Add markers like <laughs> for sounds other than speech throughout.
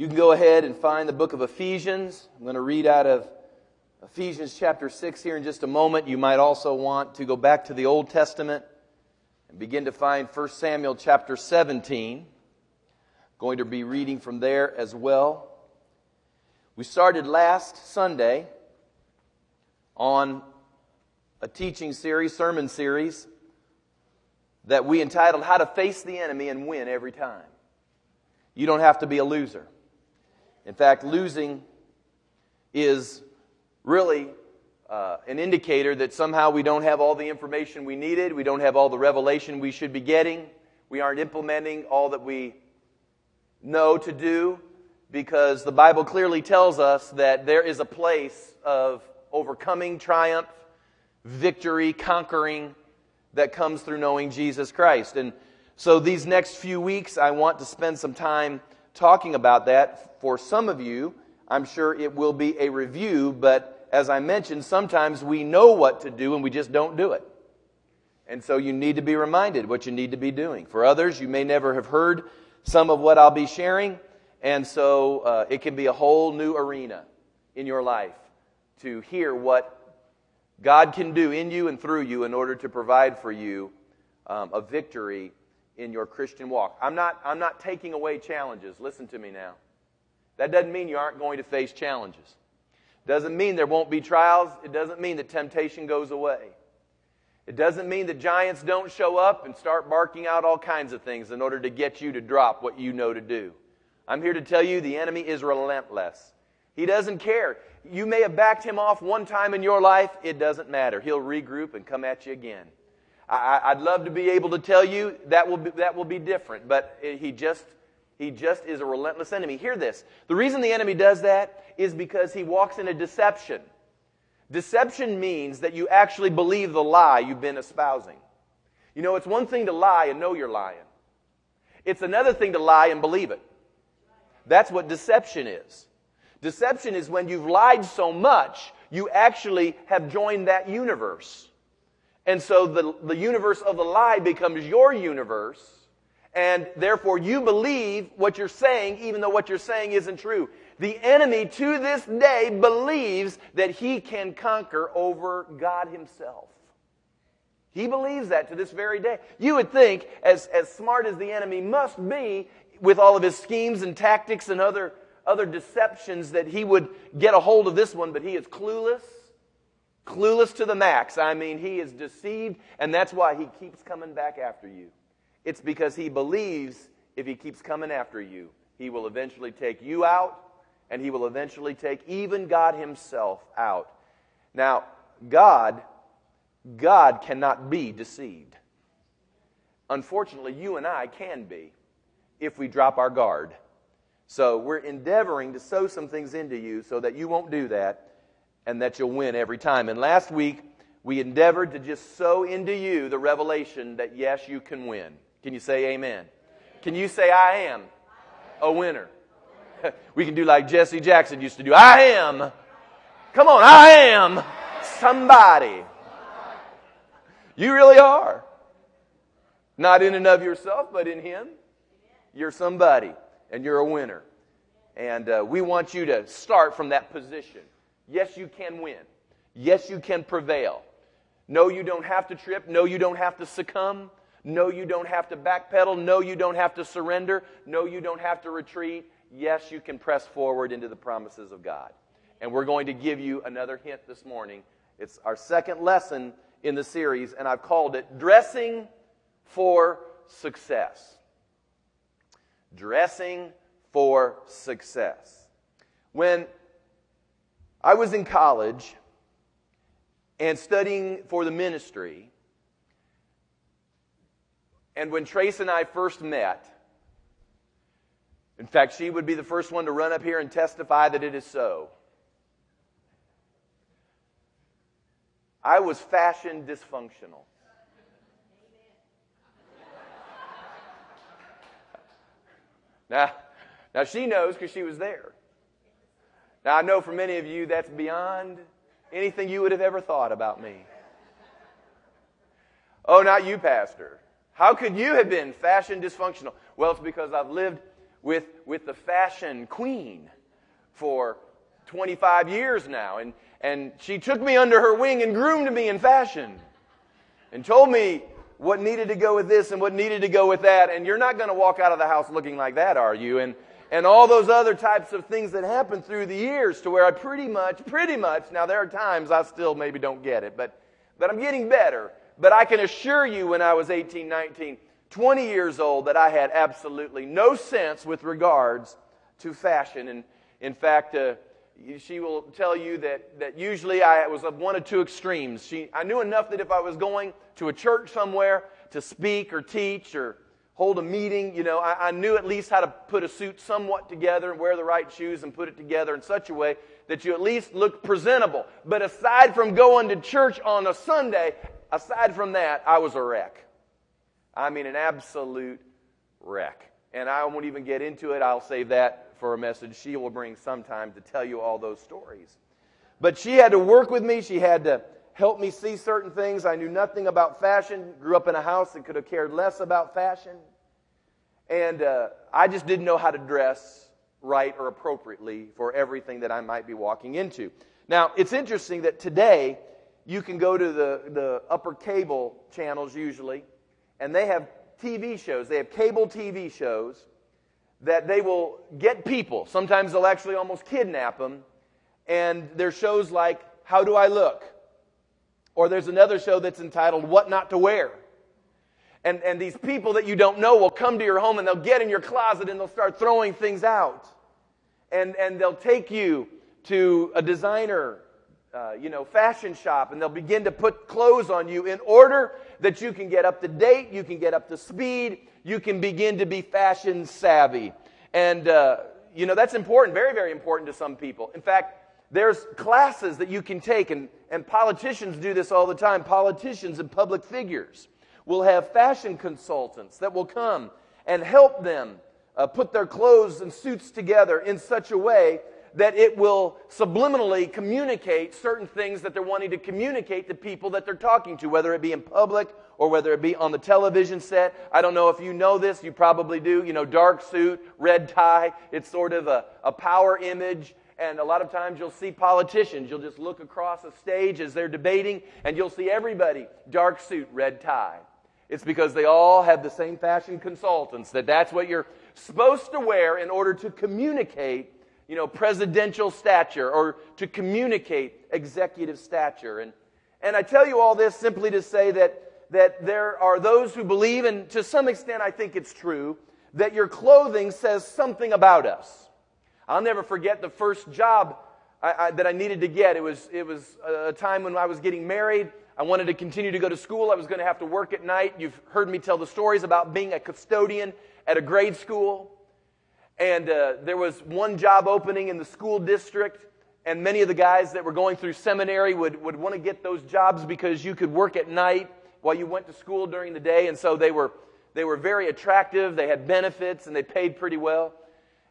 You can go ahead and find the book of Ephesians. I'm going to read out of Ephesians chapter 6 here in just a moment. You might also want to go back to the Old Testament and begin to find 1 Samuel chapter 17. Going to be reading from there as well. We started last Sunday on a teaching series, sermon series, that we entitled How to Face the Enemy and Win Every Time. You don't have to be a loser. In fact, losing is really uh, an indicator that somehow we don't have all the information we needed, we don't have all the revelation we should be getting, we aren't implementing all that we know to do, because the Bible clearly tells us that there is a place of overcoming, triumph, victory, conquering that comes through knowing Jesus Christ. And so these next few weeks, I want to spend some time talking about that. For some of you, I'm sure it will be a review, but as I mentioned, sometimes we know what to do and we just don't do it. And so you need to be reminded what you need to be doing. For others, you may never have heard some of what I'll be sharing, and so uh, it can be a whole new arena in your life to hear what God can do in you and through you in order to provide for you um, a victory in your Christian walk. I'm not, I'm not taking away challenges. Listen to me now. That doesn't mean you aren't going to face challenges. Doesn't mean there won't be trials. It doesn't mean that temptation goes away. It doesn't mean that giants don't show up and start barking out all kinds of things in order to get you to drop what you know to do. I'm here to tell you the enemy is relentless. He doesn't care. You may have backed him off one time in your life. It doesn't matter. He'll regroup and come at you again. I, would love to be able to tell you that will be, that will be different, but he just he just is a relentless enemy. Hear this. The reason the enemy does that is because he walks in a deception. Deception means that you actually believe the lie you've been espousing. You know, it's one thing to lie and know you're lying. It's another thing to lie and believe it. That's what deception is. Deception is when you've lied so much, you actually have joined that universe. And so the, the universe of the lie becomes your universe, and therefore you believe what you're saying, even though what you're saying isn't true. The enemy to this day believes that he can conquer over God himself. He believes that to this very day. You would think, as, as smart as the enemy must be, with all of his schemes and tactics and other other deceptions that he would get a hold of this one, but he is clueless. Clueless to the max. I mean, he is deceived, and that's why he keeps coming back after you. It's because he believes if he keeps coming after you, he will eventually take you out, and he will eventually take even God himself out. Now, God, God cannot be deceived. Unfortunately, you and I can be if we drop our guard. So we're endeavoring to sow some things into you so that you won't do that and that you'll win every time. And last week, we endeavored to just sow into you the revelation that yes, you can win. Can you say amen? Can you say, I am a winner? <laughs> we can do like Jesse Jackson used to do. I am. Come on, I am somebody. You really are. Not in and of yourself, but in Him. You're somebody and you're a winner. And uh, we want you to start from that position. Yes, you can win. Yes, you can prevail. No, you don't have to trip. No, you don't have to succumb. No, you don't have to backpedal. No, you don't have to surrender. No, you don't have to retreat. Yes, you can press forward into the promises of God. And we're going to give you another hint this morning. It's our second lesson in the series, and I've called it Dressing for Success dressing for success. When I was in college and studying for the ministry, and when Trace and I first met, in fact, she would be the first one to run up here and testify that it is so. I was fashion dysfunctional. Now, now she knows because she was there. Now I know for many of you that's beyond anything you would have ever thought about me. Oh, not you, Pastor. How could you have been fashion dysfunctional? Well, it's because I've lived with, with the fashion queen for 25 years now. And, and she took me under her wing and groomed me in fashion and told me what needed to go with this and what needed to go with that. And you're not going to walk out of the house looking like that, are you? And, and all those other types of things that happen through the years to where I pretty much, pretty much, now there are times I still maybe don't get it, but, but I'm getting better. But I can assure you when I was 18, 19, 20 years old that I had absolutely no sense with regards to fashion. And in fact, uh, she will tell you that, that usually I was of one of two extremes. She, I knew enough that if I was going to a church somewhere to speak or teach or hold a meeting, you know, I, I knew at least how to put a suit somewhat together and wear the right shoes and put it together in such a way that you at least looked presentable. But aside from going to church on a Sunday, aside from that, I was a wreck. I mean, an absolute wreck. And I won't even get into it. I'll save that for a message she will bring sometime to tell you all those stories. But she had to work with me. She had to help me see certain things. I knew nothing about fashion. Grew up in a house that could have cared less about fashion. And uh, I just didn't know how to dress right or appropriately for everything that I might be walking into. Now, it's interesting that today you can go to the, the upper cable channels usually, and they have TV shows. They have cable TV shows that they will get people. Sometimes they'll actually almost kidnap them. And there's shows like How Do I Look? Or there's another show that's entitled What Not to Wear. And, and these people that you don't know will come to your home and they'll get in your closet and they'll start throwing things out. And, and they'll take you to a designer, uh, you know, fashion shop and they'll begin to put clothes on you in order that you can get up to date, you can get up to speed, you can begin to be fashion savvy. And, uh, you know, that's important, very, very important to some people. In fact, there's classes that you can take, and, and politicians do this all the time. Politicians and public figures will have fashion consultants that will come and help them uh, put their clothes and suits together in such a way that it will subliminally communicate certain things that they're wanting to communicate to people that they're talking to, whether it be in public or whether it be on the television set. I don't know if you know this, you probably do. You know, dark suit, red tie, it's sort of a, a power image. And a lot of times you'll see politicians, you'll just look across a stage as they're debating, and you'll see everybody dark suit, red tie. It's because they all have the same fashion consultants, that that's what you're supposed to wear in order to communicate you know, presidential stature or to communicate executive stature. And, and I tell you all this simply to say that, that there are those who believe, and to some extent I think it's true, that your clothing says something about us. I'll never forget the first job I, I, that I needed to get. It was, it was a time when I was getting married. I wanted to continue to go to school. I was going to have to work at night. You've heard me tell the stories about being a custodian at a grade school. And uh, there was one job opening in the school district, and many of the guys that were going through seminary would, would want to get those jobs because you could work at night while you went to school during the day. And so they were, they were very attractive, they had benefits, and they paid pretty well.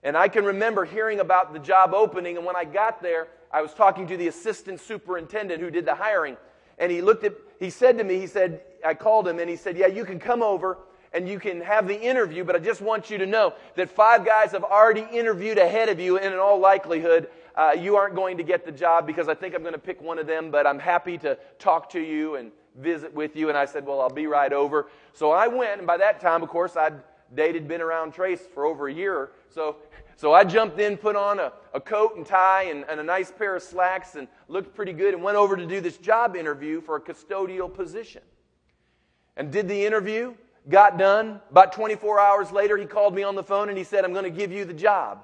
And I can remember hearing about the job opening, and when I got there, I was talking to the assistant superintendent who did the hiring. And he looked at, he said to me, he said, I called him, and he said, Yeah, you can come over and you can have the interview, but I just want you to know that five guys have already interviewed ahead of you, and in all likelihood, uh, you aren't going to get the job because I think I'm going to pick one of them, but I'm happy to talk to you and visit with you. And I said, Well, I'll be right over. So I went, and by that time, of course, I'd dated, been around Trace for over a year. So, so I jumped in, put on a, a coat and tie and, and a nice pair of slacks, and looked pretty good, and went over to do this job interview for a custodial position. And did the interview, got done. About 24 hours later, he called me on the phone and he said, I'm going to give you the job.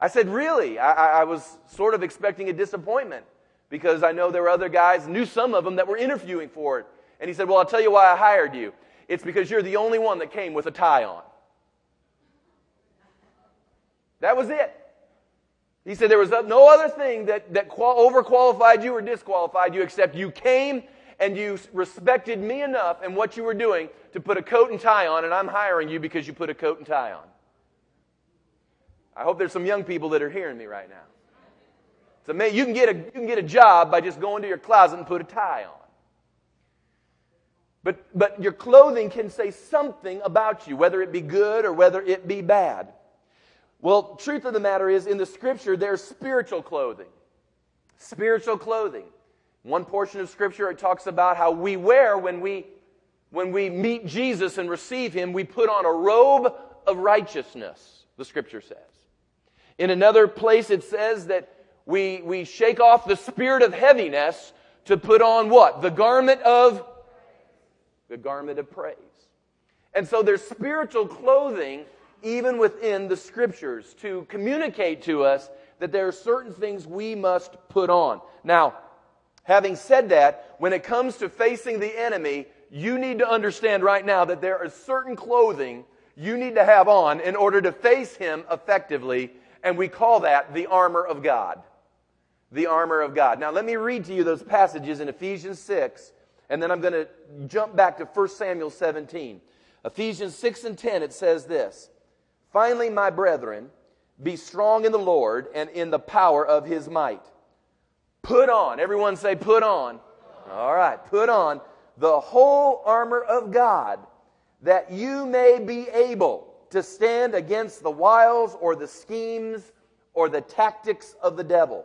I said, Really? I, I, was sort of expecting a disappointment because I know there were other guys, knew some of them that were interviewing for it. And he said, Well, I'll tell you why I hired you. It's because you're the only one that came with a tie on. That was it. He said there was no other thing that, that qual- overqualified you or disqualified you except you came and you respected me enough and what you were doing to put a coat and tie on, and I'm hiring you because you put a coat and tie on. I hope there's some young people that are hearing me right now. So you can get a, you can get a job by just going to your closet and put a tie on. But, but your clothing can say something about you, whether it be good or whether it be bad. Well, truth of the matter is, in the scripture, there's spiritual clothing. Spiritual clothing. One portion of scripture, it talks about how we wear when we, when we meet Jesus and receive him, we put on a robe of righteousness, the scripture says. In another place, it says that we, we shake off the spirit of heaviness to put on what? The garment of, the garment of praise. And so there's spiritual clothing even within the scriptures, to communicate to us that there are certain things we must put on. Now, having said that, when it comes to facing the enemy, you need to understand right now that there is certain clothing you need to have on in order to face him effectively, and we call that the armor of God. The armor of God. Now, let me read to you those passages in Ephesians 6, and then I'm going to jump back to 1 Samuel 17. Ephesians 6 and 10, it says this Finally, my brethren, be strong in the Lord and in the power of his might. Put on, everyone say, put on. All right, put on the whole armor of God that you may be able to stand against the wiles or the schemes or the tactics of the devil.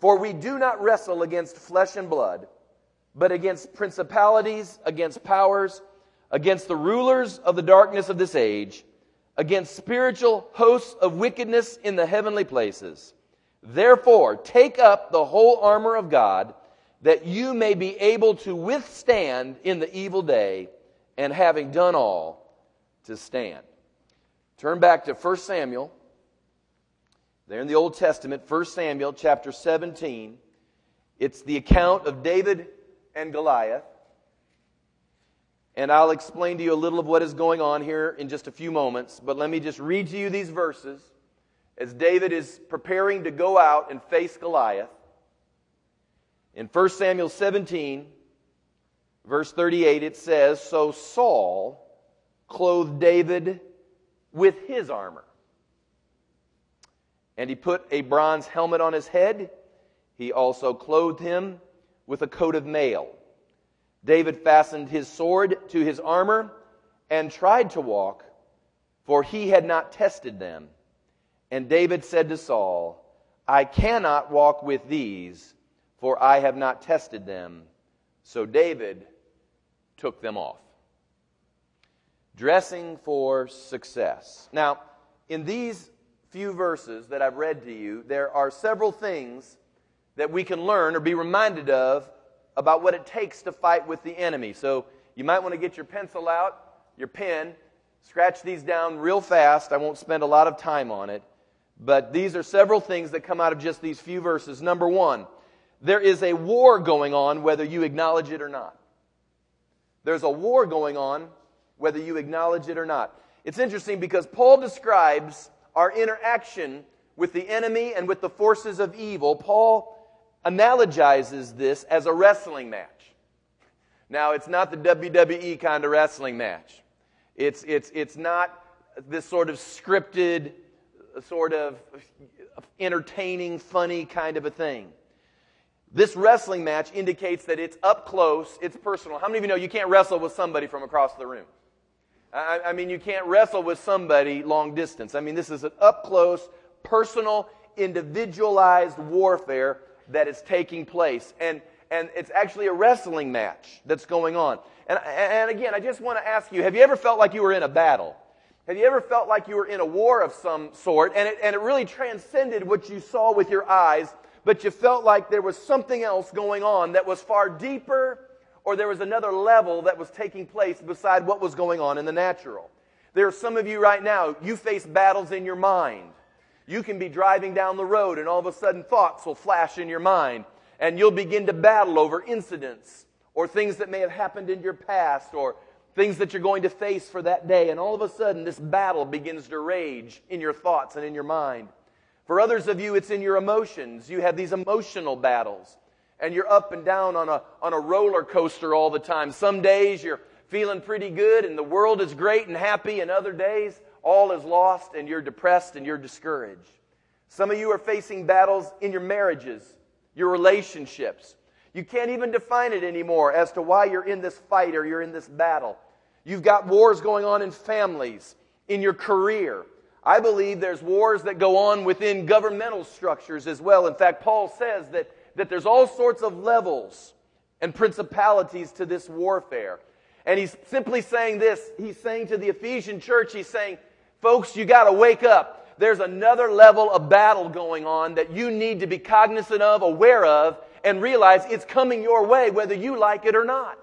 For we do not wrestle against flesh and blood, but against principalities, against powers, against the rulers of the darkness of this age against spiritual hosts of wickedness in the heavenly places. Therefore, take up the whole armor of God, that you may be able to withstand in the evil day, and having done all, to stand. Turn back to 1 Samuel. There in the Old Testament, 1 Samuel chapter 17. It's the account of David and Goliath. And I'll explain to you a little of what is going on here in just a few moments. But let me just read to you these verses as David is preparing to go out and face Goliath. In 1 Samuel 17, verse 38, it says So Saul clothed David with his armor. And he put a bronze helmet on his head. He also clothed him with a coat of mail. David fastened his sword to his armor and tried to walk, for he had not tested them. And David said to Saul, I cannot walk with these, for I have not tested them. So David took them off. Dressing for success. Now, in these few verses that I've read to you, there are several things that we can learn or be reminded of about what it takes to fight with the enemy. So you might want to get your pencil out, your pen, scratch these down real fast. I won't spend a lot of time on it. But these are several things that come out of just these few verses. Number one, there is a war going on whether you acknowledge it or not. There's a war going on whether you acknowledge it or not. It's interesting because Paul describes our interaction with the enemy and with the forces of evil. Paul analogizes this as a wrestling match. Now, it's not the WWE kind of wrestling match. It's, it's, it's not this sort of scripted, sort of entertaining, funny kind of a thing. This wrestling match indicates that it's up close, it's personal. How many of you know you can't wrestle with somebody from across the room? I, I mean, you can't wrestle with somebody long distance. I mean, this is an up close, personal, individualized warfare that is taking place. And, and it's actually a wrestling match that's going on. And, and again, I just want to ask you have you ever felt like you were in a battle? Have you ever felt like you were in a war of some sort and it, and it really transcended what you saw with your eyes, but you felt like there was something else going on that was far deeper or there was another level that was taking place beside what was going on in the natural? There are some of you right now, you face battles in your mind. You can be driving down the road and all of a sudden thoughts will flash in your mind and you'll begin to battle over incidents or things that may have happened in your past or things that you're going to face for that day. And all of a sudden, this battle begins to rage in your thoughts and in your mind. For others of you, it's in your emotions. You have these emotional battles and you're up and down on a, on a roller coaster all the time. Some days you're feeling pretty good and the world is great and happy, and other days all is lost and you're depressed and you're discouraged. Some of you are facing battles in your marriages, your relationships. You can't even define it anymore as to why you're in this fight or you're in this battle. You've got wars going on in families, in your career. I believe there's wars that go on within governmental structures as well. In fact, Paul says that, that there's all sorts of levels and principalities to this warfare. And he's simply saying this. He's saying to the Ephesian church, he's saying, folks, you got to wake up. There's another level of battle going on that you need to be cognizant of, aware of, and realize it's coming your way whether you like it or not.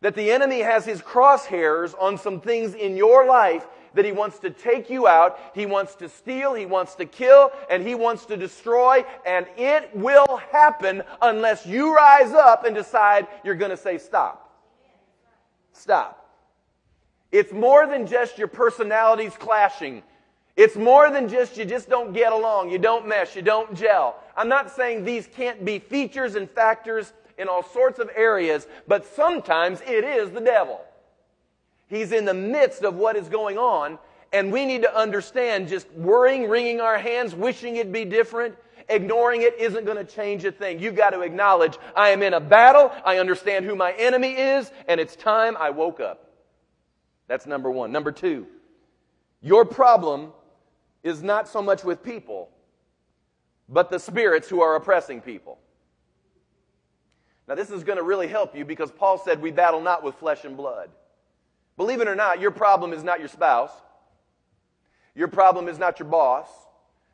That the enemy has his crosshairs on some things in your life that he wants to take you out, he wants to steal, he wants to kill, and he wants to destroy, and it will happen unless you rise up and decide you're going to say stop. Stop. It's more than just your personalities clashing. It's more than just you just don't get along, you don't mesh, you don't gel. I'm not saying these can't be features and factors in all sorts of areas, but sometimes it is the devil. He's in the midst of what is going on, and we need to understand just worrying, wringing our hands, wishing it'd be different, ignoring it isn't going to change a thing. You've got to acknowledge I am in a battle, I understand who my enemy is, and it's time I woke up. That's number one. Number two, your problem is not so much with people, but the spirits who are oppressing people. Now, this is going to really help you because Paul said we battle not with flesh and blood. Believe it or not, your problem is not your spouse. Your problem is not your boss.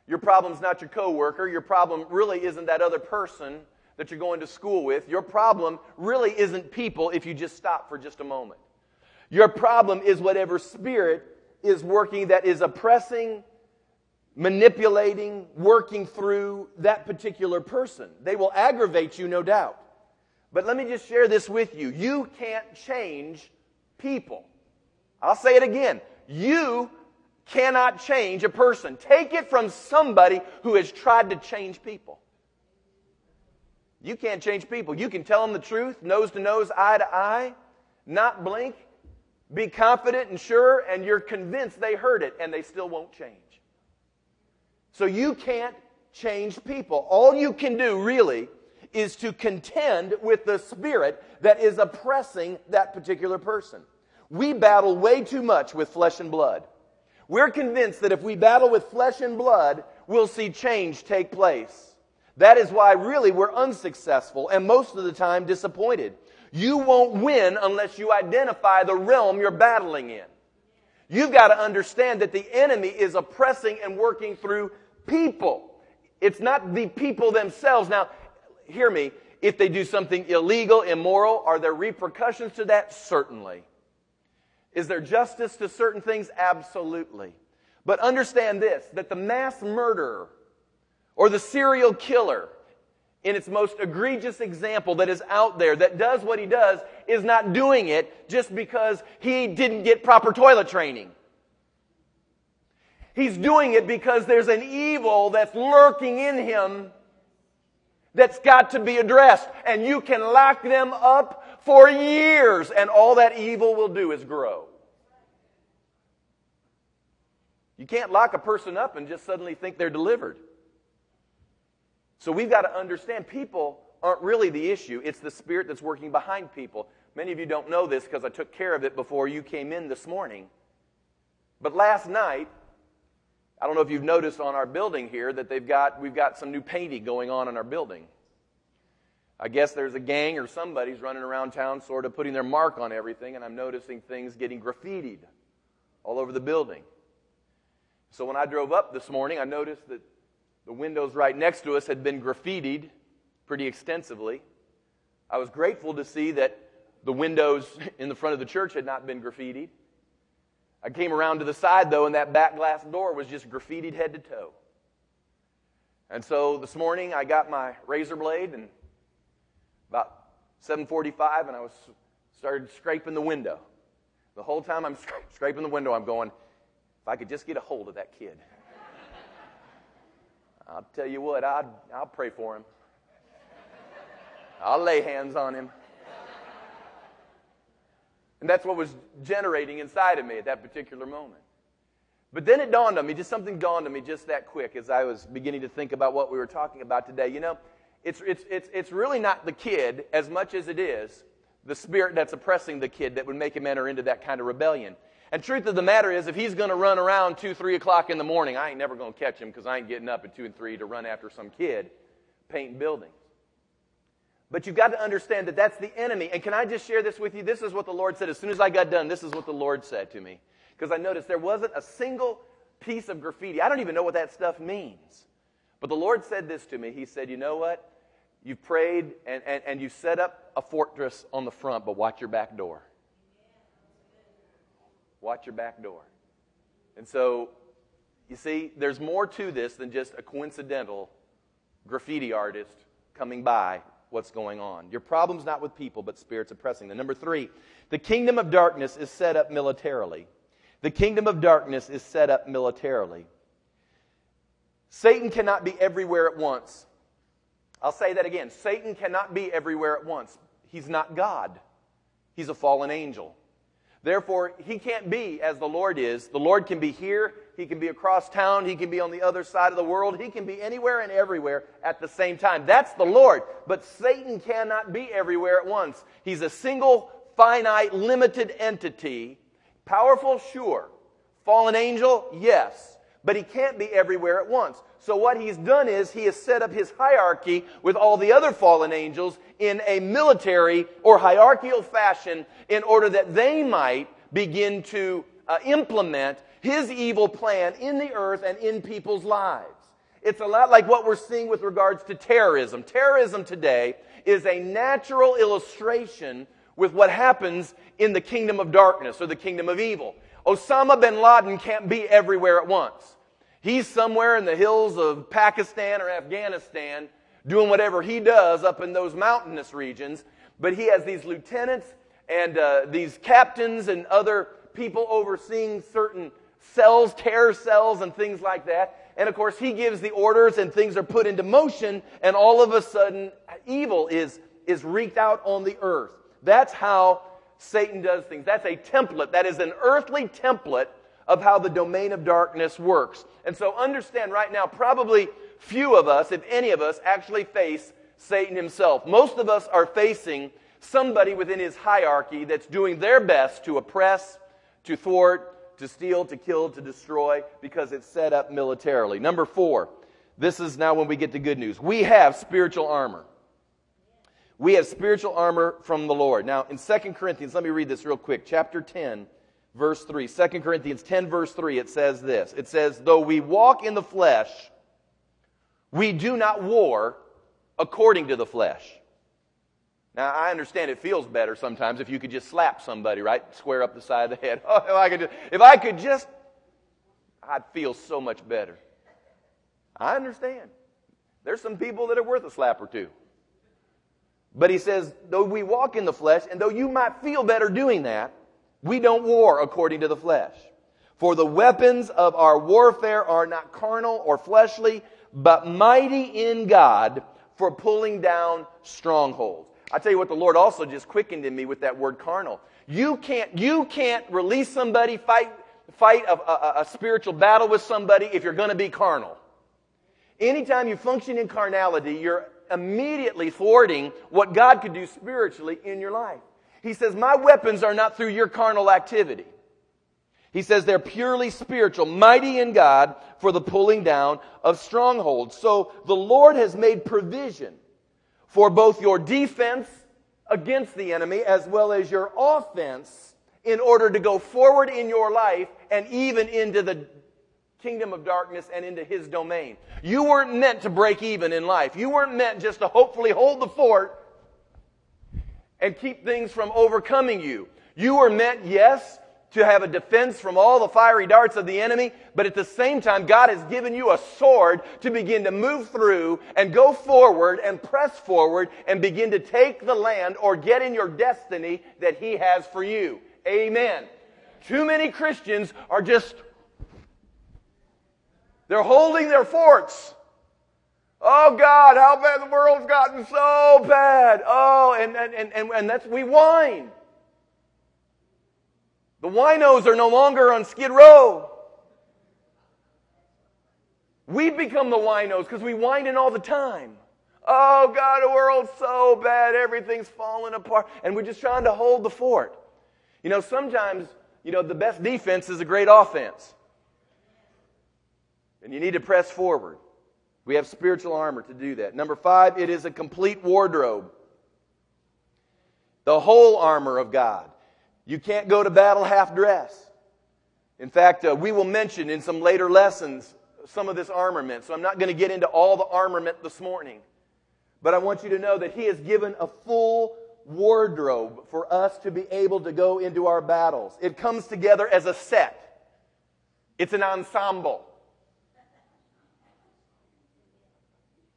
Your problem is not your coworker. Your problem really isn't that other person that you're going to school with. Your problem really isn't people if you just stop for just a moment. Your problem is whatever spirit is working that is oppressing, manipulating, working through that particular person. They will aggravate you, no doubt. But let me just share this with you. You can't change people. I'll say it again. You cannot change a person. Take it from somebody who has tried to change people. You can't change people. You can tell them the truth, nose to nose, eye to eye, not blink, be confident and sure, and you're convinced they heard it and they still won't change. So you can't change people. All you can do really is to contend with the spirit that is oppressing that particular person. We battle way too much with flesh and blood. We're convinced that if we battle with flesh and blood, we'll see change take place. That is why really we're unsuccessful and most of the time disappointed. You won't win unless you identify the realm you're battling in. You've got to understand that the enemy is oppressing and working through people. It's not the people themselves. Now, hear me, if they do something illegal, immoral, are there repercussions to that? Certainly. Is there justice to certain things? Absolutely. But understand this that the mass murderer or the serial killer, in its most egregious example that is out there, that does what he does, is not doing it just because he didn't get proper toilet training. He's doing it because there's an evil that's lurking in him that's got to be addressed. And you can lock them up for years, and all that evil will do is grow. You can't lock a person up and just suddenly think they're delivered. So we've got to understand people aren't really the issue, it's the spirit that's working behind people. Many of you don't know this because I took care of it before you came in this morning. But last night, I don't know if you've noticed on our building here that they've got, we've got some new painting going on in our building. I guess there's a gang or somebody's running around town sort of putting their mark on everything, and I'm noticing things getting graffitied all over the building. So when I drove up this morning, I noticed that the windows right next to us had been graffitied pretty extensively. I was grateful to see that the windows in the front of the church had not been graffitied. I came around to the side, though, and that back glass door was just graffitied head to toe. And so this morning, I got my razor blade, and about 7:45, and I was started scraping the window. The whole time I'm scraping the window, I'm going, if I could just get a hold of that kid. I'll tell you what, I'd, I'll pray for him. I'll lay hands on him. And that's what was generating inside of me at that particular moment. But then it dawned on me, just something dawned on me just that quick as I was beginning to think about what we were talking about today. You know, it's, it's, it's, it's really not the kid as much as it is the spirit that's oppressing the kid that would make him enter into that kind of rebellion. And truth of the matter is, if he's going to run around 2, 3 o'clock in the morning, I ain't never going to catch him because I ain't getting up at 2 and 3 to run after some kid painting buildings. But you've got to understand that that's the enemy. And can I just share this with you? This is what the Lord said. As soon as I got done, this is what the Lord said to me. Because I noticed there wasn't a single piece of graffiti. I don't even know what that stuff means. But the Lord said this to me. He said, You know what? You've prayed and, and, and you set up a fortress on the front, but watch your back door. Watch your back door. And so, you see, there's more to this than just a coincidental graffiti artist coming by what's going on. Your problem's not with people, but spirits oppressing them. Number three, the kingdom of darkness is set up militarily. The kingdom of darkness is set up militarily. Satan cannot be everywhere at once. I'll say that again. Satan cannot be everywhere at once. He's not God, he's a fallen angel. Therefore, he can't be as the Lord is. The Lord can be here, he can be across town, he can be on the other side of the world, he can be anywhere and everywhere at the same time. That's the Lord. But Satan cannot be everywhere at once. He's a single, finite, limited entity. Powerful, sure. Fallen angel, yes. But he can't be everywhere at once. So what he's done is he has set up his hierarchy with all the other fallen angels in a military or hierarchical fashion in order that they might begin to uh, implement his evil plan in the earth and in people's lives. It's a lot like what we're seeing with regards to terrorism. Terrorism today is a natural illustration with what happens in the kingdom of darkness or the kingdom of evil. Osama bin Laden can't be everywhere at once. He's somewhere in the hills of Pakistan or Afghanistan doing whatever he does up in those mountainous regions, but he has these lieutenants and uh, these captains and other people overseeing certain cells, terror cells, and things like that. And of course, he gives the orders and things are put into motion, and all of a sudden, evil is, is wreaked out on the earth. That's how Satan does things. That's a template. That is an earthly template of how the domain of darkness works. And so understand right now, probably few of us, if any of us, actually face Satan himself. Most of us are facing somebody within his hierarchy that's doing their best to oppress, to thwart, to steal, to kill, to destroy, because it's set up militarily. Number four, this is now when we get to good news. We have spiritual armor. We have spiritual armor from the Lord. Now, in 2 Corinthians, let me read this real quick. Chapter 10, verse 3. 2 Corinthians 10, verse 3, it says this. It says, Though we walk in the flesh, we do not war according to the flesh. Now, I understand it feels better sometimes if you could just slap somebody, right? Square up the side of the head. <laughs> Oh, if I could just, if I could just, I'd feel so much better. I understand. There's some people that are worth a slap or two. But he says, though we walk in the flesh, and though you might feel better doing that, we don't war according to the flesh. For the weapons of our warfare are not carnal or fleshly, but mighty in God for pulling down strongholds. I tell you what, the Lord also just quickened in me with that word carnal. You can't, you can't release somebody, fight, fight a, a, a spiritual battle with somebody if you're going to be carnal. Anytime you function in carnality, you're immediately thwarting what God could do spiritually in your life. He says, My weapons are not through your carnal activity. He says they're purely spiritual, mighty in God for the pulling down of strongholds. So the Lord has made provision for both your defense against the enemy as well as your offense in order to go forward in your life and even into the kingdom of darkness and into his domain. You weren't meant to break even in life. You weren't meant just to hopefully hold the fort and keep things from overcoming you. You were meant, yes, to have a defense from all the fiery darts of the enemy, but at the same time, God has given you a sword to begin to move through and go forward and press forward and begin to take the land or get in your destiny that He has for you. Amen. Too many Christians are just, they're holding their forts. Oh God, how bad the world's gotten so bad. Oh, and, and, and, and that's, we whine. The winos are no longer on Skid Row. We've become the winos because we whine in all the time. Oh God, the world's so bad, everything's falling apart. And we're just trying to hold the fort. You know, sometimes You know, the best defense is a great offense. And you need to press forward. We have spiritual armor to do that. Number five, it is a complete wardrobe. The whole armor of God. You can't go to battle half dressed. In fact, uh, we will mention in some later lessons some of this armament. So I'm not going to get into all the armament this morning. But I want you to know that He has given a full wardrobe for us to be able to go into our battles. It comes together as a set, it's an ensemble.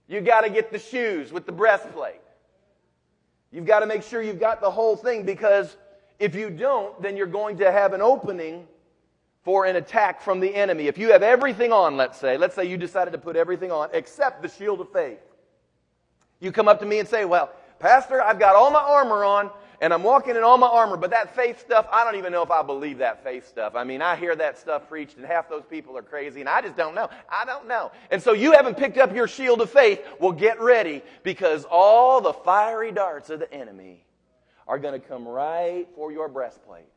You got to get the shoes with the breastplate. You've got to make sure you've got the whole thing because if you don't, then you're going to have an opening for an attack from the enemy. If you have everything on, let's say, let's say you decided to put everything on except the shield of faith. You come up to me and say, Well, Pastor, I've got all my armor on and I'm walking in all my armor, but that faith stuff, I don't even know if I believe that faith stuff. I mean, I hear that stuff preached and half those people are crazy and I just don't know. I don't know. And so you haven't picked up your shield of faith. Well, get ready because all the fiery darts of the enemy are going to come right for your breastplate.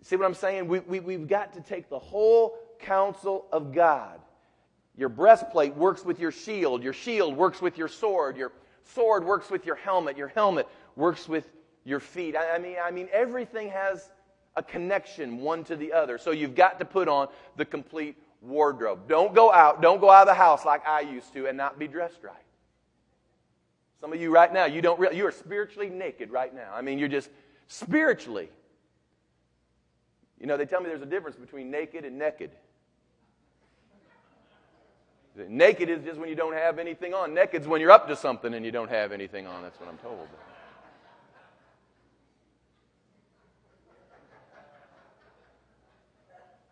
See what I'm saying? We, we, we've got to take the whole counsel of God. Your breastplate works with your shield. Your shield works with your sword. Your sword works with your helmet. Your helmet works with your feet. I, I mean, I mean, everything has a connection one to the other. So you've got to put on the complete wardrobe. Don't go out. Don't go out of the house like I used to and not be dressed right. Some of you right now, you don't you are spiritually naked right now. I mean, you're just spiritually. You know, they tell me there's a difference between naked and naked. Naked is just when you don't have anything on. Naked's when you're up to something and you don't have anything on. That's what I'm told.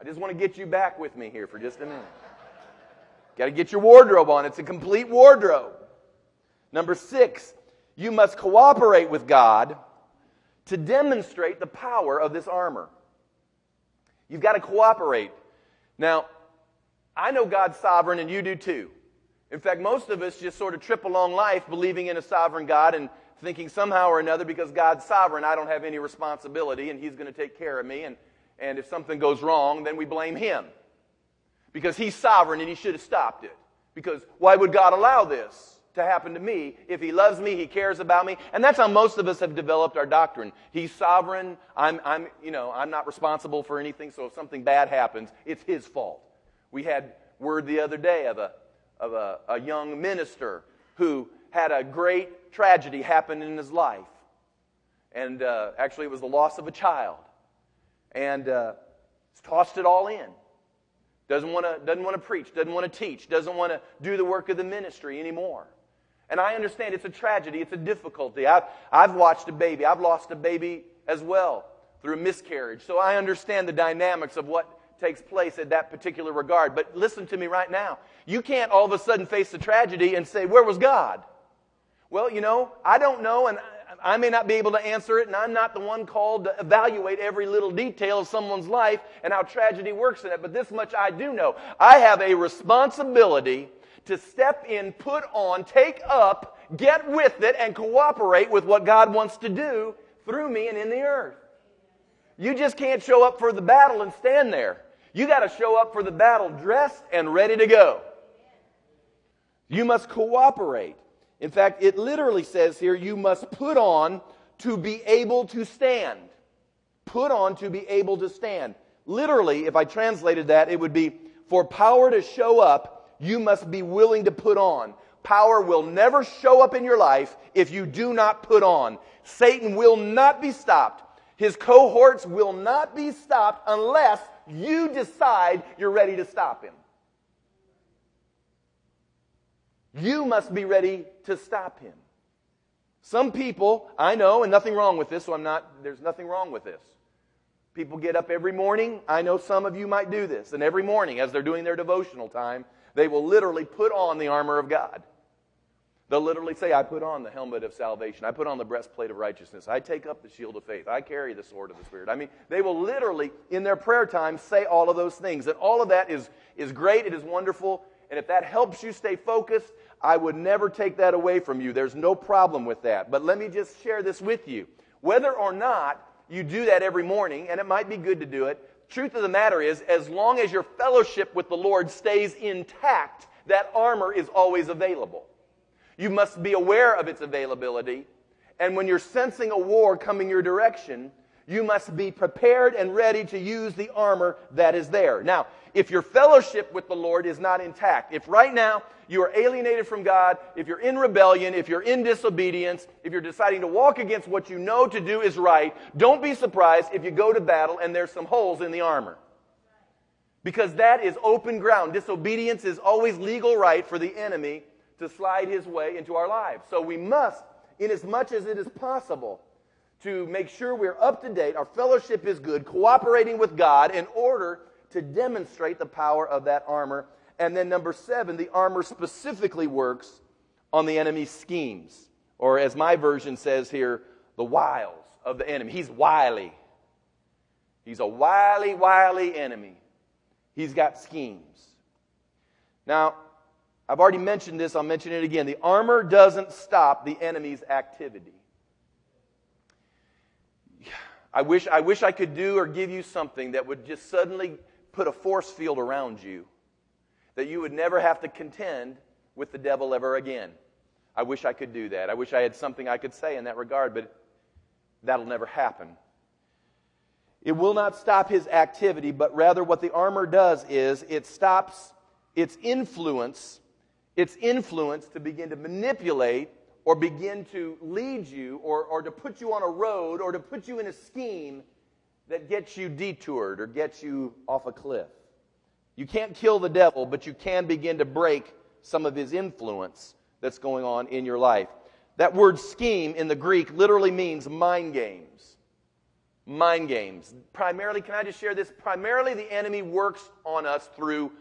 I just want to get you back with me here for just a minute. Got to get your wardrobe on. It's a complete wardrobe. Number six, you must cooperate with God to demonstrate the power of this armor. You've got to cooperate. Now, I know God's sovereign, and you do too. In fact, most of us just sort of trip along life believing in a sovereign God and thinking somehow or another because God's sovereign, I don't have any responsibility and He's going to take care of me. And, and if something goes wrong, then we blame Him. Because He's sovereign and He should have stopped it. Because why would God allow this to happen to me? If He loves me, He cares about me. And that's how most of us have developed our doctrine. He's sovereign. I'm, I'm, you know, I'm not responsible for anything. So if something bad happens, it's His fault. We had word the other day of a, of a, a young minister who had a great tragedy happen in his life. And uh, actually, it was the loss of a child. And uh, tossed it all in. Doesn't want to doesn't want to preach, doesn't want to teach, doesn't want to do the work of the ministry anymore. And I understand it's a tragedy, it's a difficulty. I've, I've watched a baby, I've lost a baby as well through a miscarriage. So I understand the dynamics of what takes place in that particular regard. But listen to me right now. You can't all of a sudden face the tragedy and say, Where was God? Well, you know, I don't know, and I may not be able to answer it, and I'm not the one called to evaluate every little detail of someone's life and how tragedy works in it. But this much I do know. I have a responsibility to step in, put on, take up, get with it, and cooperate with what God wants to do through me and in the earth. You just can't show up for the battle and stand there. You got to show up for the battle dressed and ready to go. You must cooperate. In fact, it literally says here, you must put on to be able to stand. Put on to be able to stand. Literally, if I translated that, it would be for power to show up, you must be willing to put on. Power will never show up in your life if you do not put on. Satan will not be stopped. His cohorts will not be stopped unless you decide you're ready to stop him. You must be ready to stop him. Some people, I know, and nothing wrong with this, so I'm not, there's nothing wrong with this. People get up every morning. I know some of you might do this. And every morning, as they're doing their devotional time, they will literally put on the armor of God. They'll literally say, I put on the helmet of salvation. I put on the breastplate of righteousness. I take up the shield of faith. I carry the sword of the Spirit. I mean, they will literally, in their prayer time, say all of those things. And all of that is, is great. It is wonderful. And if that helps you stay focused, I would never take that away from you. There's no problem with that. But let me just share this with you. Whether or not you do that every morning, and it might be good to do it. Truth of the matter is, as long as your fellowship with the Lord stays intact, that armor is always available. You must be aware of its availability. And when you're sensing a war coming your direction, you must be prepared and ready to use the armor that is there. Now, if your fellowship with the Lord is not intact, if right now you are alienated from God, if you're in rebellion, if you're in disobedience, if you're deciding to walk against what you know to do is right, don't be surprised if you go to battle and there's some holes in the armor. Because that is open ground. Disobedience is always legal right for the enemy to slide his way into our lives. So we must, in as much as it is possible, to make sure we're up to date, our fellowship is good, cooperating with God in order to demonstrate the power of that armor. And then number seven, the armor specifically works on the enemy's schemes. Or as my version says here, the wiles of the enemy. He's wily. He's a wily, wily enemy. He's got schemes. Now, I've already mentioned this, I'll mention it again. The armor doesn't stop the enemy's activity. I wish, I wish I could do or give you something that would just suddenly put a force field around you, that you would never have to contend with the devil ever again. I wish I could do that. I wish I had something I could say in that regard, but that'll never happen. It will not stop his activity, but rather what the armor does is it stops its influence, its influence to begin to manipulate or begin to lead you or, or to put you on a road or to put you in a scheme that gets you detoured or gets you off a cliff. You can't kill the devil, but you can begin to break some of his influence that's going on in your life. That word scheme in the Greek literally means mind games. Mind games. Primarily, can I just share this? Primarily, the enemy works on us through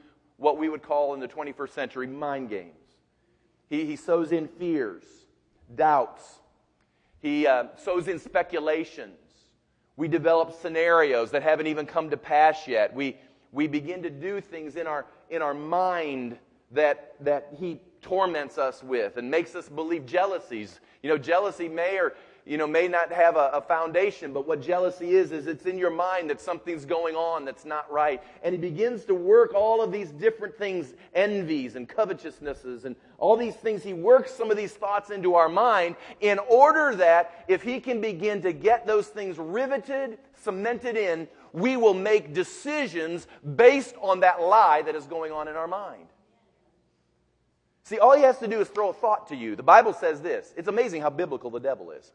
what we would call in the 21st century mind games. He, he sows in fears, doubts, he uh, sows in speculations. We develop scenarios that haven't even come to pass yet. We, we begin to do things in our, in our mind that, that he torments us with and makes us believe jealousies. You know, jealousy may or you know may not have a, a, foundation, but what jealousy is is it's in your mind that something's going on that's not right, and he begins to work all of these different things, envies and covetousnesses and all these things. He works some of these thoughts into our mind in order that if he can begin to get those things riveted, cemented in, we will make decisions based on that lie that is going on in our mind. See, all he has to do is throw a thought to you. The Bible says this. It's amazing how biblical the devil is.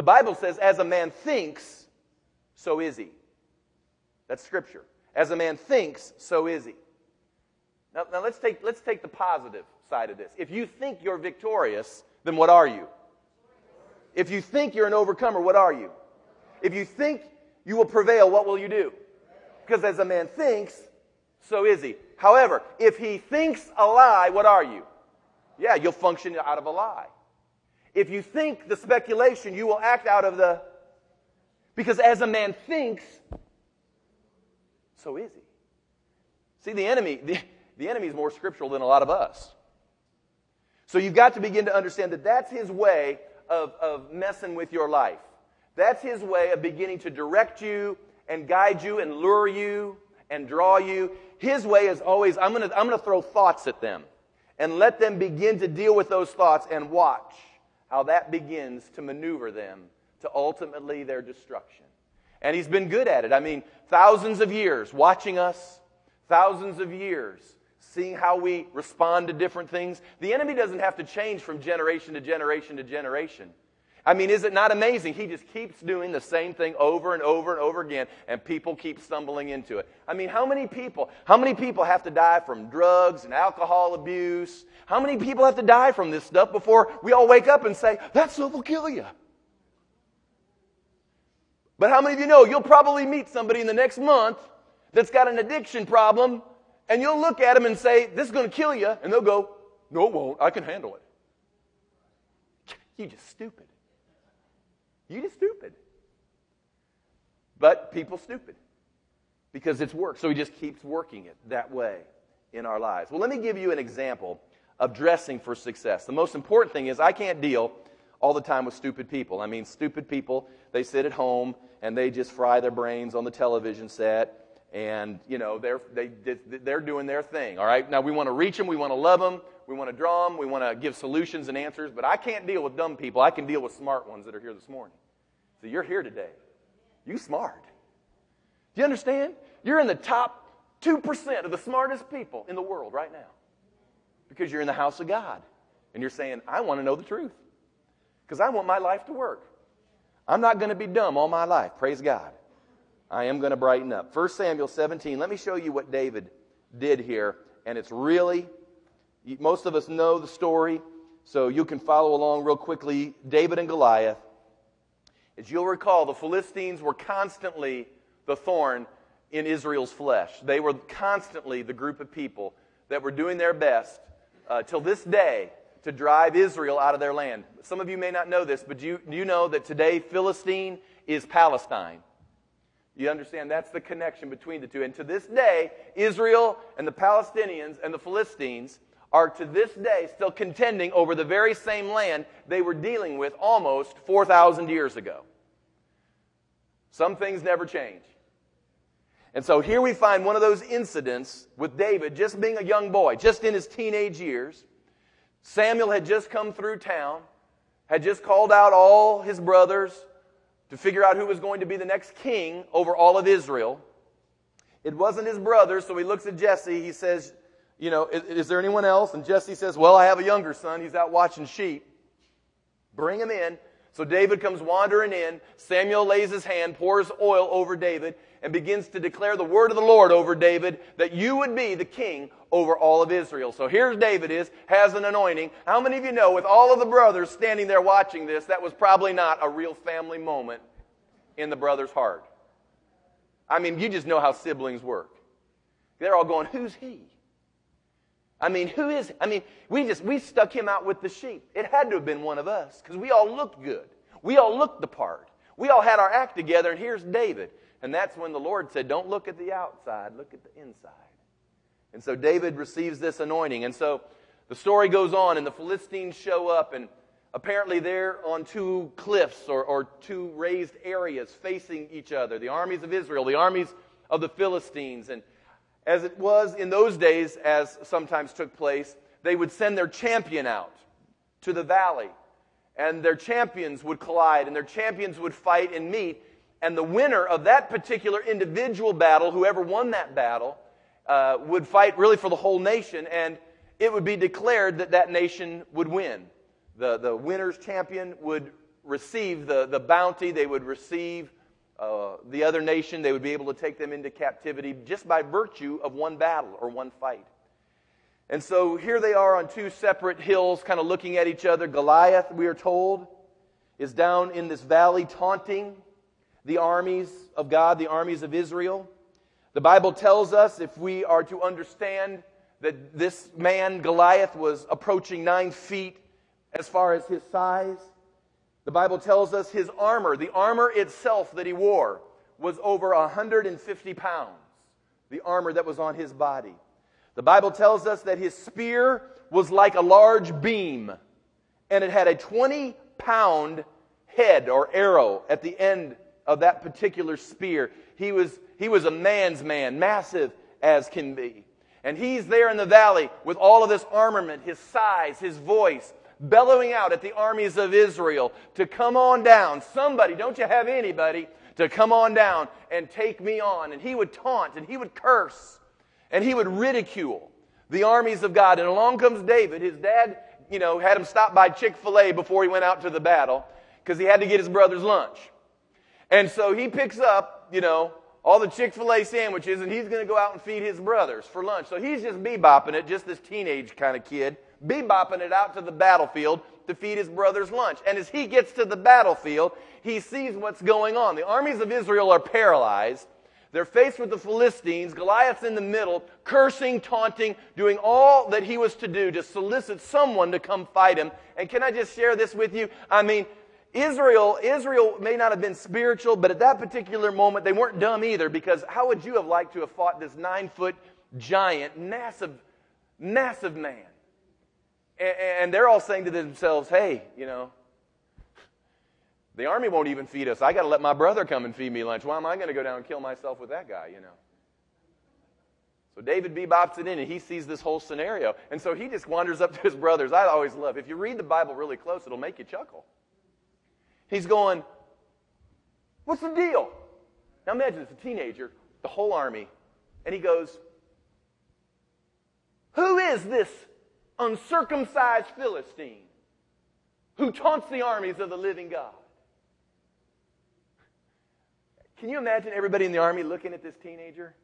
The Bible says, as a man thinks, so is he. That's scripture. As a man thinks, so is he. Now, now let's, take, let's take the positive side of this. If you think you're victorious, then what are you? If you think you're an overcomer, what are you? If you think you will prevail, what will you do? Because as a man thinks, so is he. However, if he thinks a lie, what are you? Yeah, you'll function out of a lie. If you think the speculation, you will act out of the. Because as a man thinks, so is he. See, the enemy, the, the enemy is more scriptural than a lot of us. So you've got to begin to understand that that's his way of, of messing with your life. That's his way of beginning to direct you and guide you and lure you and draw you. His way is always, I'm going to I'm going to throw thoughts at them and let them begin to deal with those thoughts and watch how that begins to maneuver them to ultimately their destruction. And he's been good at it. I mean, thousands of years watching us, thousands of years seeing how we respond to different things. The enemy doesn't have to change from generation to generation to generation. I mean, is it not amazing? He just keeps doing the same thing over and over and over again, and people keep stumbling into it. I mean, how many people, how many people have to die from drugs and alcohol abuse? How many people have to die from this stuff before we all wake up and say, that stuff will kill you? But how many of you know you'll probably meet somebody in the next month that's got an addiction problem, and you'll look at them and say, this is going to kill you, and they'll go, no, it won't. I can handle it. You're just stupid. You just stupid. But people stupid because it's work. So he just keeps working it that way in our lives. Well, let me give you an example of dressing for success. The most important thing is I can't deal all the time with stupid people. I mean, stupid people, they sit at home and they just fry their brains on the television set and you know they're they, they're doing their thing all right now we want to reach them we want to love them we want to draw them we want to give solutions and answers but i can't deal with dumb people i can deal with smart ones that are here this morning so you're here today you smart do you understand you're in the top 2% of the smartest people in the world right now because you're in the house of god and you're saying i want to know the truth because i want my life to work i'm not going to be dumb all my life praise god I am going to brighten up. 1 Samuel 17. Let me show you what David did here. And it's really, most of us know the story, so you can follow along real quickly. David and Goliath. As you'll recall, the Philistines were constantly the thorn in Israel's flesh. They were constantly the group of people that were doing their best uh, till this day to drive Israel out of their land. Some of you may not know this, but you, you know that today Philistine is Palestine? You understand? That's the connection between the two. And to this day, Israel and the Palestinians and the Philistines are to this day still contending over the very same land they were dealing with almost 4,000 years ago. Some things never change. And so here we find one of those incidents with David just being a young boy, just in his teenage years. Samuel had just come through town, had just called out all his brothers, to figure out who was going to be the next king over all of Israel. It wasn't his brother, so he looks at Jesse. He says, You know, is, is, there anyone else? And Jesse says, Well, I have a younger son. He's out watching sheep. Bring him in. So David comes wandering in. Samuel lays his hand, pours oil over David, and begins to declare the word of the Lord over David that you would be the king over all of Israel. So here's David is, has an anointing. How many of you know with all of the brothers standing there watching this, that was probably not a real family moment in the brother's heart? I mean, you just know how siblings work. They're all going, who's he? I mean, who is, I mean, we just, we stuck him out with the sheep. It had to have been one of us because we all looked good. We all looked the part. We all had our act together, and here's David. And that's when the Lord said, Don't look at the outside, look at the inside. And so David receives this anointing. And so the story goes on, and the Philistines show up, and apparently they're on two cliffs or, or two raised areas facing each other the armies of Israel, the armies of the Philistines. And as it was in those days, as sometimes took place, they would send their champion out to the valley, and their champions would collide, and their champions would fight and meet. And the winner of that particular individual battle, whoever won that battle, uh, would fight really for the whole nation, and it would be declared that that nation would win. The, the winner's champion would receive the, the bounty, they would receive uh, the other nation, they would be able to take them into captivity just by virtue of one battle or one fight. And so here they are on two separate hills, kind of looking at each other. Goliath, we are told, is down in this valley taunting the armies of God, the armies of Israel. The Bible tells us if we are to understand that this man, Goliath, was approaching nine feet as far as his size, the Bible tells us his armor, the armor itself that he wore, was over 150 pounds, the armor that was on his body. The Bible tells us that his spear was like a large beam, and it had a 20 pound head or arrow at the end of that particular spear. He was, he was a man's man, massive as can be. And he's there in the valley with all of this armament, his size, his voice, bellowing out at the armies of Israel to come on down. Somebody, don't you have anybody to come on down and take me on? And he would taunt and he would curse and he would ridicule the armies of God. And along comes David. His dad, you know, had him stop by Chick fil A before he went out to the battle because he had to get his brother's lunch. And so he picks up, you know, all the Chick fil A sandwiches and he's going to go out and feed his brothers for lunch. So he's just bebopping it, just this teenage kind of kid, bebopping it out to the battlefield to feed his brother's lunch. And as he gets to the battlefield, he sees what's going on. The armies of Israel are paralyzed. They're faced with the Philistines. Goliath's in the middle, cursing, taunting, doing all that he was to do to solicit someone to come fight him. And can I just share this with you? I mean, Israel, Israel may not have been spiritual, but at that particular moment, they weren't dumb either, because how would you have liked to have fought this nine foot giant, massive, massive man? And, and they're all saying to themselves, hey, you know, The army won't even feed us. I got to let my brother come and feed me lunch. Why am I going to go down and kill myself with that guy, you know? So David bebops it in and he sees this whole scenario. And so he just wanders up to his brothers. I always love, if you read the Bible really close, it'll make you chuckle. He's going, What's the deal? Now imagine it's a teenager, the whole army, and he goes, Who is this uncircumcised Philistine who taunts the armies of the living God? Can you imagine everybody in the army looking at this teenager?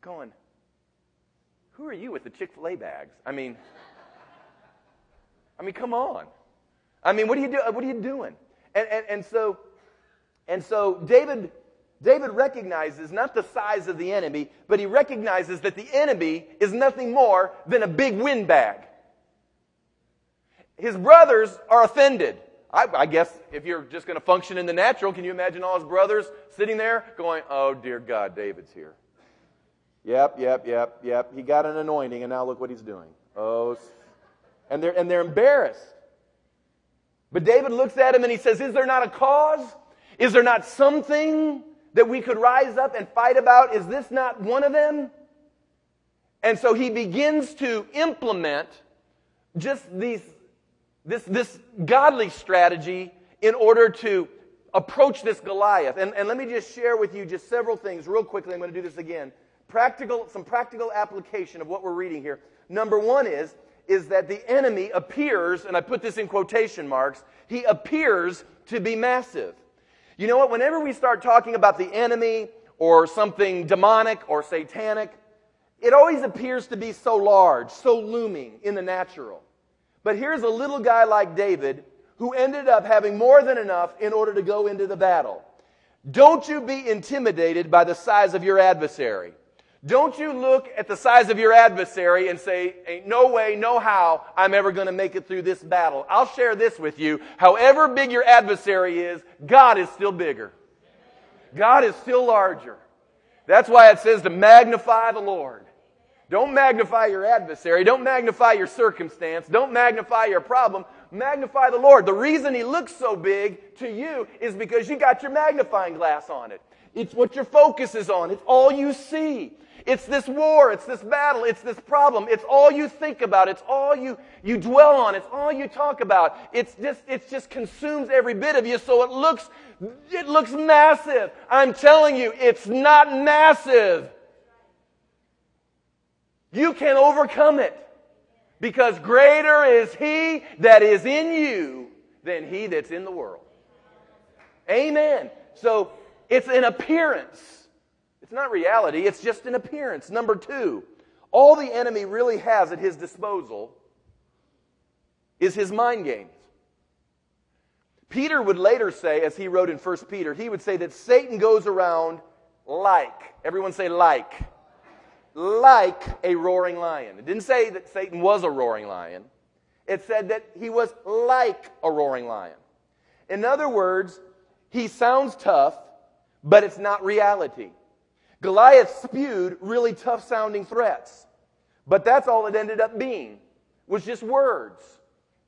Going, who are you with the Chick fil A bags? I mean, I mean, come on. I mean, what are you, do, what are you doing? And, and, and, so, and so David, David recognizes not the size of the enemy, but he recognizes that the enemy is nothing more than a big windbag. His brothers are offended. I, I guess if you're just going to function in the natural, can you imagine all his brothers sitting there going, Oh, dear God, David's here? Yep, yep, yep, yep. He got an anointing, and now look what he's doing. Oh, and they're, and they're embarrassed. But David looks at him and he says, Is there not a cause? Is there not something that we could rise up and fight about? Is this not one of them? And so he begins to implement just these, this, this godly strategy in order to approach this Goliath. And, and let me just share with you just several things real quickly. I'm going to do this again. Practical, some practical application of what we're reading here. Number one is, is that the enemy appears, and I put this in quotation marks, he appears to be massive. You know what? Whenever we start talking about the enemy or something demonic or satanic, it always appears to be so large, so looming in the natural. But here's a little guy like David who ended up having more than enough in order to go into the battle. Don't you be intimidated by the size of your adversary. Don't you look at the size of your adversary and say, ain't no way, no how I'm ever going to make it through this battle. I'll share this with you. However big your adversary is, God is still bigger. God is still larger. That's why it says to magnify the Lord. Don't magnify your adversary. Don't magnify your circumstance. Don't magnify your problem. Magnify the Lord. The reason He looks so big to you is because you got your magnifying glass on it. It's what your focus is on. It's all you see. It's this war, it's this battle, it's this problem. It's all you think about, it's all you, you dwell on, it's all you talk about. It's just, it just consumes every bit of you, so it looks, it looks massive. I'm telling you, it's not massive. You can overcome it. Because greater is He that is in you than He that's in the world. Amen. So it's an appearance. It's not reality, it's just an appearance. Number two, all the enemy really has at his disposal is his mind games. Peter would later say, as he wrote in 1 Peter, he would say that Satan goes around like, everyone say like, like a roaring lion. It didn't say that Satan was a roaring lion, it said that he was like a roaring lion. In other words, he sounds tough, but it's not reality. Goliath spewed really tough sounding threats. But that's all it ended up being, was just words.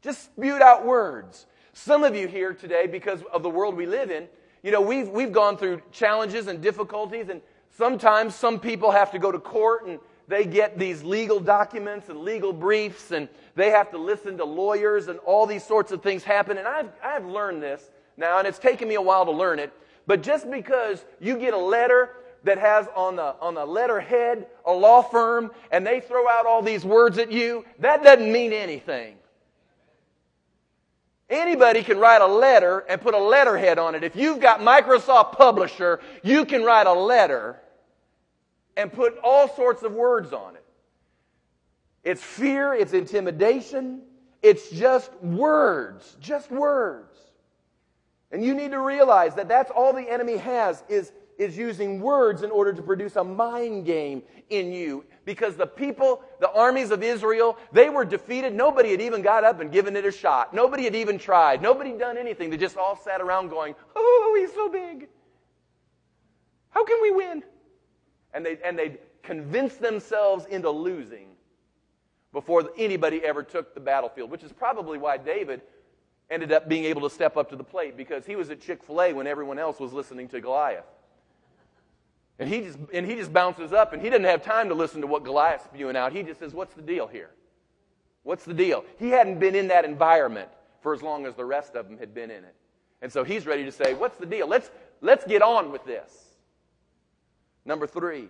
Just spewed out words. Some of you here today, because of the world we live in, you know, we've, we've gone through challenges and difficulties, and sometimes some people have to go to court and they get these legal documents and legal briefs, and they have to listen to lawyers, and all these sorts of things happen. And I've, I've learned this now, and it's taken me a while to learn it. But just because you get a letter that has on the, on the letterhead a law firm and they throw out all these words at you, that doesn't mean anything. Anybody can write a letter and put a letterhead on it. If you've got Microsoft Publisher, you can write a letter and put all sorts of words on it. It's fear, it's intimidation, it's just words, just words. And you need to realize that that's all the enemy has is is using words in order to produce a mind game in you. Because the people, the armies of Israel, they were defeated. Nobody had even got up and given it a shot. Nobody had even tried. Nobody done anything. They just all sat around going, Oh, he's so big. How can we win? And they and they convinced themselves into losing before anybody ever took the battlefield, which is probably why David ended up being able to step up to the plate because he was at Chick fil A when everyone else was listening to Goliath. And he, just, and he just bounces up and he doesn't have time to listen to what Goliath's spewing out. He just says, What's the deal here? What's the deal? He hadn't been in that environment for as long as the rest of them had been in it. And so he's ready to say, What's the deal? Let's, let's get on with this. Number three,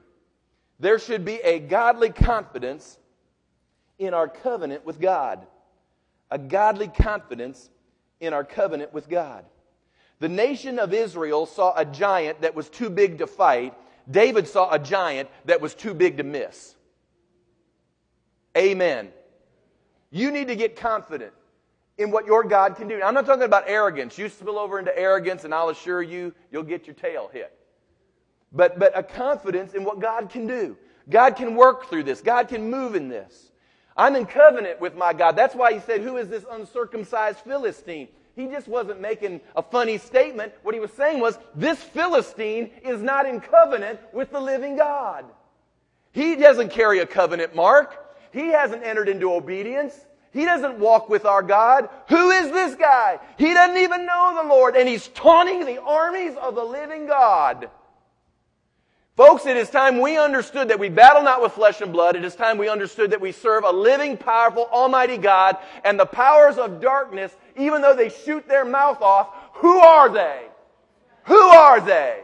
there should be a godly confidence in our covenant with God. A godly confidence in our covenant with God. The nation of Israel saw a giant that was too big to fight. David saw a giant that was too big to miss. Amen. You need to get confident in what your God can do. I'm not talking about arrogance. You spill over into arrogance, and I'll assure you, you'll get your tail hit. But, but a confidence in what God can do. God can work through this. God can move in this. I'm in covenant with my God. That's why he said, Who is this uncircumcised Philistine? He just wasn't making a funny statement. What he was saying was, This Philistine is not in covenant with the living God. He doesn't carry a covenant mark. He hasn't entered into obedience. He doesn't walk with our God. Who is this guy? He doesn't even know the Lord, and he's taunting the armies of the living God. Folks, it is time we understood that we battle not with flesh and blood. It is time we understood that we serve a living, powerful, almighty God, and the powers of darkness, even though they shoot their mouth off, who are they? Who are they?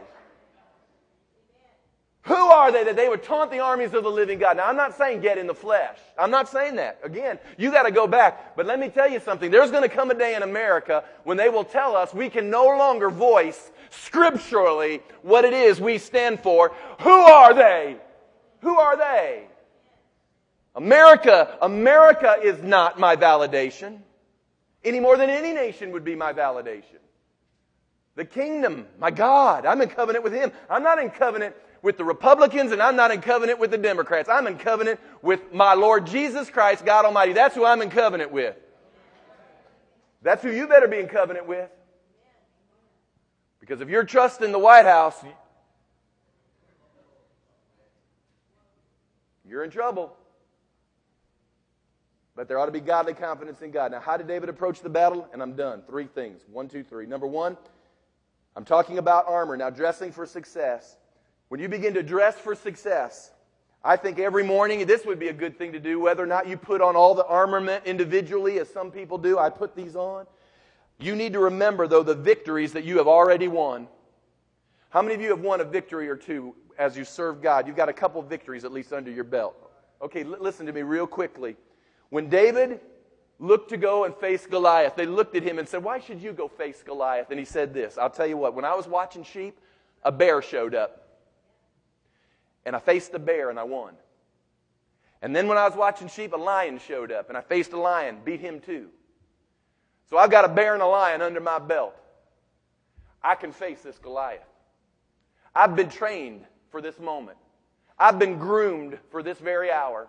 Who are they that they would taunt the armies of the living God? Now, I'm not saying get in the flesh. I'm not saying that. Again, you got to go back. But let me tell you something. There's going to come a day in America when they will tell us we can no longer voice scripturally what it is we stand for. Who are they? Who are they? America, America is not my validation any more than any nation would be my validation. The kingdom, my God, I'm in covenant with Him. I'm not in covenant with the Republicans and I'm not in covenant with the Democrats. I'm in covenant with my Lord Jesus Christ, God Almighty. That's who I'm in covenant with. That's who you better be in covenant with. Because if you're trusting the White House, you're in trouble. But there ought to be godly confidence in God. Now, how did David approach the battle? And I'm done. Three things. One, two, three. Number one, I'm talking about armor. Now, dressing for success. When you begin to dress for success, I think every morning this would be a good thing to do, whether or not you put on all the armament individually, as some people do. I put these on. You need to remember, though, the victories that you have already won. How many of you have won a victory or two as you serve God? You've got a couple victories at least under your belt. Okay, l- listen to me real quickly. When David looked to go and face Goliath, they looked at him and said, Why should you go face Goliath? And he said this I'll tell you what, when I was watching sheep, a bear showed up and I faced the bear and I won. And then when I was watching sheep, a lion showed up and I faced a lion, beat him too. So I've got a bear and a lion under my belt. I can face this Goliath. I've been trained for this moment. I've been groomed for this very hour.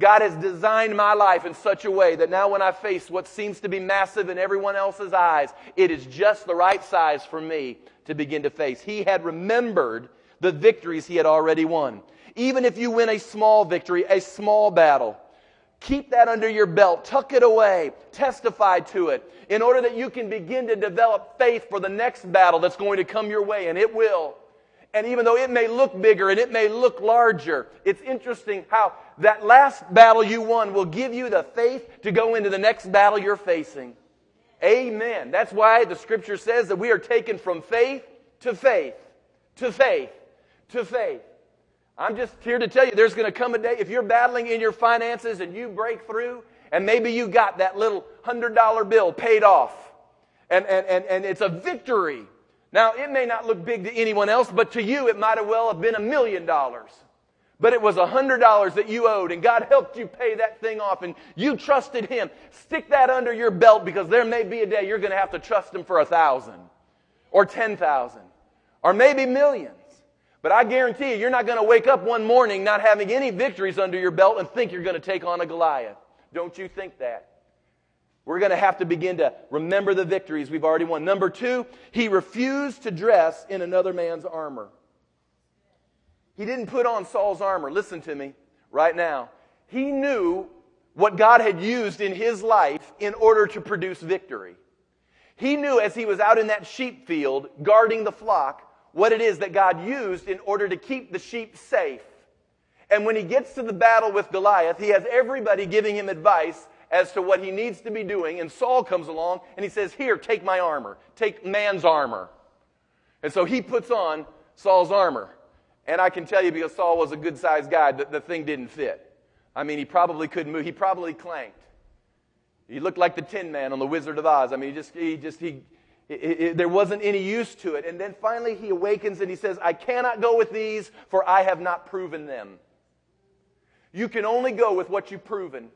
God has designed my life in such a way that now when I face what seems to be massive in everyone else's eyes, it is just the right size for me to begin to face. He had remembered the victories he had already won. Even if you win a small victory, a small battle, keep that under your belt, tuck it away, testify to it, in order that you can begin to develop faith for the next battle that's going to come your way, and it will. And even though it may look bigger and it may look larger, it's interesting how that last battle you won will give you the faith to go into the next battle you're facing. Amen. That's why the scripture says that we are taken from faith to faith to faith to faith. I'm just here to tell you there's going to come a day if you're battling in your finances and you break through, and maybe you got that little $100 bill paid off, and, and, and, and it's a victory. Now, it may not look big to anyone else, but to you, it might have well have been a million dollars. But it was a hundred dollars that you owed, and God helped you pay that thing off, and you trusted Him. Stick that under your belt because there may be a day you're going to have to trust Him for a thousand, or ten thousand, or maybe millions. But I guarantee you, you're not going to wake up one morning not having any victories under your belt and think you're going to take on a Goliath. Don't you think that? We're going to have to begin to remember the victories we've already won. Number two, he refused to dress in another man's armor. He didn't put on Saul's armor. Listen to me right now. He knew what God had used in his life in order to produce victory. He knew as he was out in that sheep field guarding the flock what it is that God used in order to keep the sheep safe. And when he gets to the battle with Goliath, he has everybody giving him advice as to what he needs to be doing. And Saul comes along and he says, Here, take my armor. Take man's armor. And so he puts on Saul's armor. And I can tell you, because Saul was a good sized guy, that the thing didn't fit. I mean, he probably couldn't move. He probably clanked. He looked like the Tin Man on the Wizard of Oz. I mean, he just, he just, he, there wasn't any use to it. And then finally he awakens and he says, I cannot go with these, for I have not proven them. You can only go with what you've proven.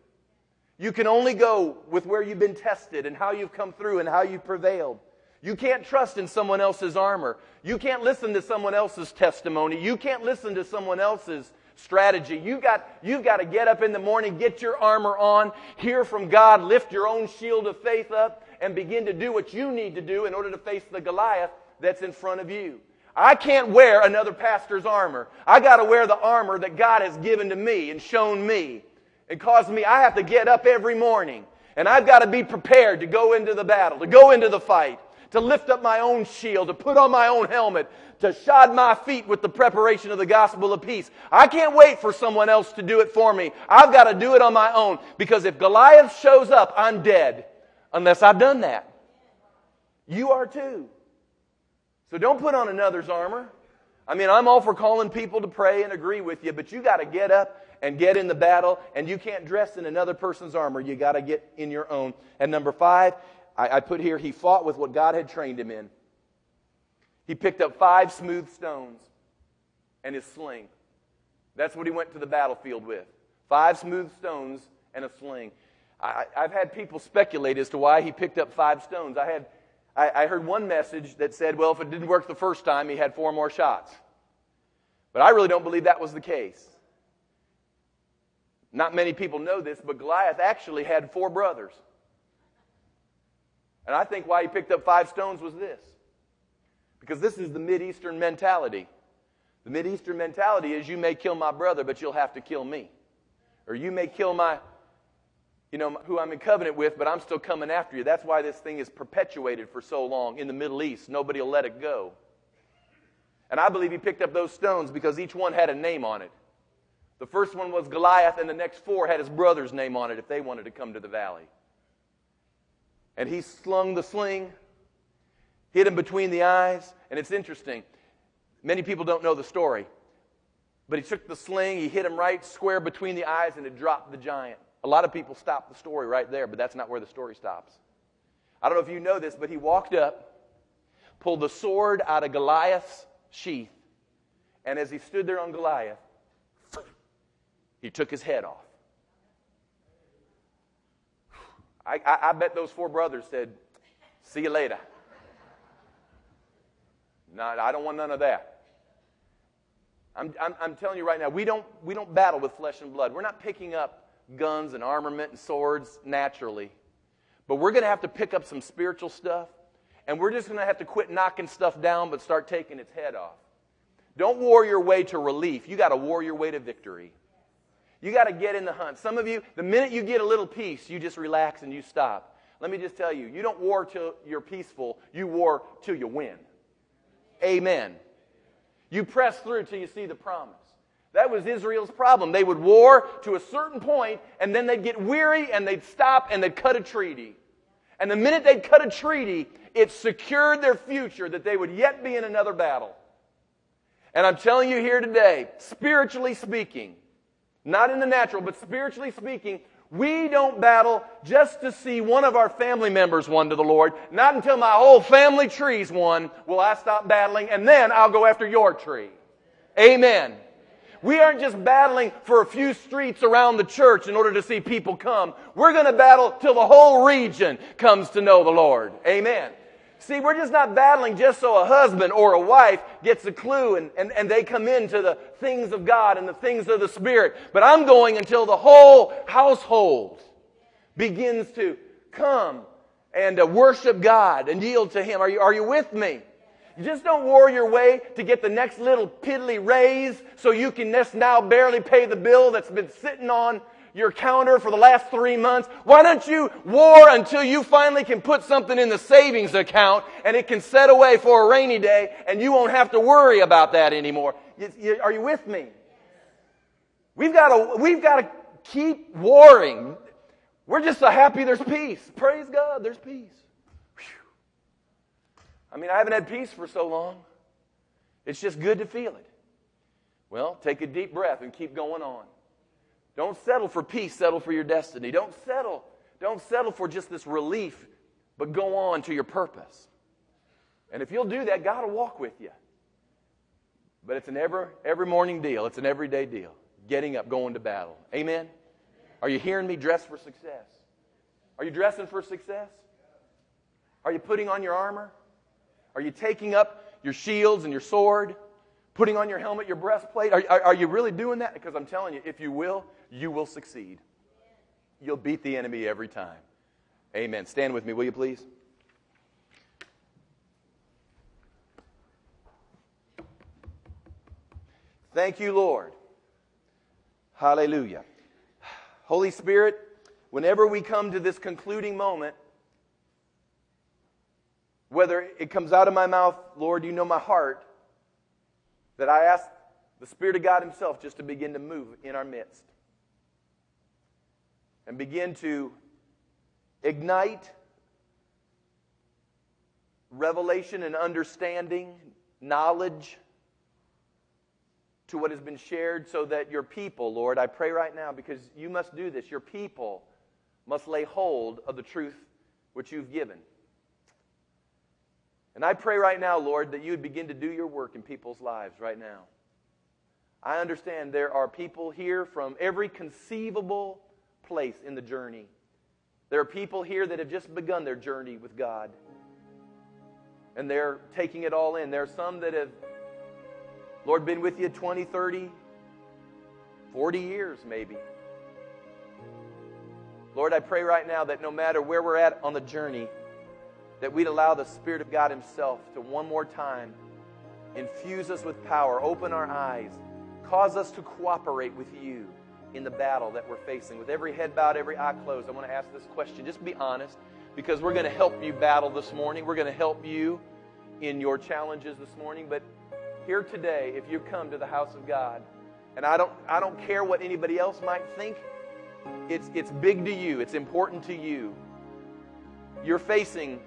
You can only go with where you've been tested and how you've come through and how you've prevailed. You can't trust in someone else's armor. You can't listen to someone else's testimony. You can't listen to someone else's strategy. You got, you've got to get up in the morning, get your armor on, hear from God, lift your own shield of faith up, and begin to do what you need to do in order to face the Goliath that's in front of you. I can't wear another pastor's armor. I got to wear the armor that God has given to me and shown me. It caused me, I have to get up every morning. And I've got to be prepared to go into the battle, to go into the fight, to lift up my own shield, to put on my own helmet, to shod my feet with the preparation of the gospel of peace. I can't wait for someone else to do it for me. I've got to do it on my own because if Goliath shows up, I'm dead unless I've done that. You are too. So don't put on another's armor. I mean, I'm all for calling people to pray and agree with you, but you got to get up and get in the battle, and you can't dress in another person's armor. You got to get in your own. And number five, I, I put here, he fought with what God had trained him in. He picked up five smooth stones and his sling. That's what he went to the battlefield with. Five smooth stones and a sling. I, have had people speculate as to why he picked up five stones. I had I, I heard one message that said, well, if it didn't work the first time, he had four more shots. But I really don't believe that was the case. Not many people know this, but Goliath actually had four brothers. And I think why he picked up five stones was this. Because this is the Mideastern mentality. The Mideastern mentality is you may kill my brother, but you'll have to kill me. Or you may kill my, you know, who I'm in covenant with, but I'm still coming after you. That's why this thing is perpetuated for so long in the Middle East. Nobody will let it go. And I believe he picked up those stones because each one had a name on it. The first one was Goliath, and the next four had his brother's name on it if they wanted to come to the valley. And he slung the sling, hit him between the eyes. And it's interesting. Many people don't know the story. But he took the sling, he hit him right square between the eyes, and it dropped the giant. A lot of people stop the story right there, but that's not where the story stops. I don't know if you know this, but he walked up, pulled the sword out of Goliath's sheath, and as he stood there on Goliath, he took his head off. I, I, I bet those four brothers said, See you later. No, I don't want none of that. I'm, I'm, I'm, telling you right now, we don't, we don't battle with flesh and blood. We're not picking up guns and armament and swords naturally. But we're going to have to pick up some spiritual stuff, and we're just going to have to quit knocking stuff down but start taking its head off. Don't war your way to relief. You got to war your way to victory. You got to get in the hunt. Some of you, the minute you get a little peace, you just relax and you stop. Let me just tell you, you don't war till you're peaceful, you war till you win. Amen. You press through till you see the promise. That was Israel's problem. They would war to a certain point, and then they'd get weary and they'd stop and they'd cut a treaty. And the minute they'd cut a treaty, it secured their future that they would yet be in another battle. And I'm telling you here today, spiritually speaking, not in the natural, but spiritually speaking, we don't battle just to see one of our family members won to the Lord. Not until my whole family tree's won will I stop battling, and then I'll go after your tree. Amen. We aren't just battling for a few streets around the church in order to see people come. We're going to battle till the whole region comes to know the Lord. Amen. See, we're just not battling just so a husband or a wife gets a clue and, and, and they come into the things of God and the things of the Spirit. But I'm going until the whole household begins to come and uh, worship God and yield to Him. Are you, are you with me? You just don't war your way to get the next little piddly raise so you can just now barely pay the bill that's been sitting on your counter for the last three months. Why don't you war until you finally can put something in the savings account and it can set away for a rainy day and you won't have to worry about that anymore? You, you, are you with me? We've got to, we've got to keep warring. We're just so happy there's peace. Praise God, there's peace. I mean, I haven't had peace for so long. It's just good to feel it. Well, take a deep breath and keep going on. Don't settle for peace, settle for your destiny. Don't settle. Don't settle for just this relief, but go on to your purpose. And if you'll do that, God will walk with you. But it's an every, every morning deal, it's an everyday deal. Getting up, going to battle. Amen? Are you hearing me? Dress for success. Are you dressing for success? Are you putting on your armor? Are you taking up your shields and your sword? Putting on your helmet, your breastplate? Are, are, are you really doing that? Because I'm telling you, if you will, you will succeed. You'll beat the enemy every time. Amen. Stand with me, will you please? Thank you, Lord. Hallelujah. Holy Spirit, whenever we come to this concluding moment, whether it comes out of my mouth, Lord, you know my heart, that I ask the Spirit of God Himself just to begin to move in our midst and begin to ignite revelation and understanding, knowledge to what has been shared so that your people, Lord, I pray right now because you must do this, your people must lay hold of the truth which you've given. And I pray right now, Lord, that you would begin to do your work in people's lives right now. I understand there are people here from every conceivable place in the journey. There are people here that have just begun their journey with God. And they're taking it all in. There are some that have, Lord, been with you 20, 30, 40 years maybe. Lord, I pray right now that no matter where we're at on the journey, that we'd allow the Spirit of God Himself to one more time infuse us with power, open our eyes, cause us to cooperate with you in the battle that we're facing. With every head bowed, every eye closed, I want to ask this question. Just be honest, because we're going to help you battle this morning. We're going to help you in your challenges this morning. But here today, if you come to the house of God, and I don't, I don't care what anybody else might think, it's, it's big to you, it's important to you. You're facing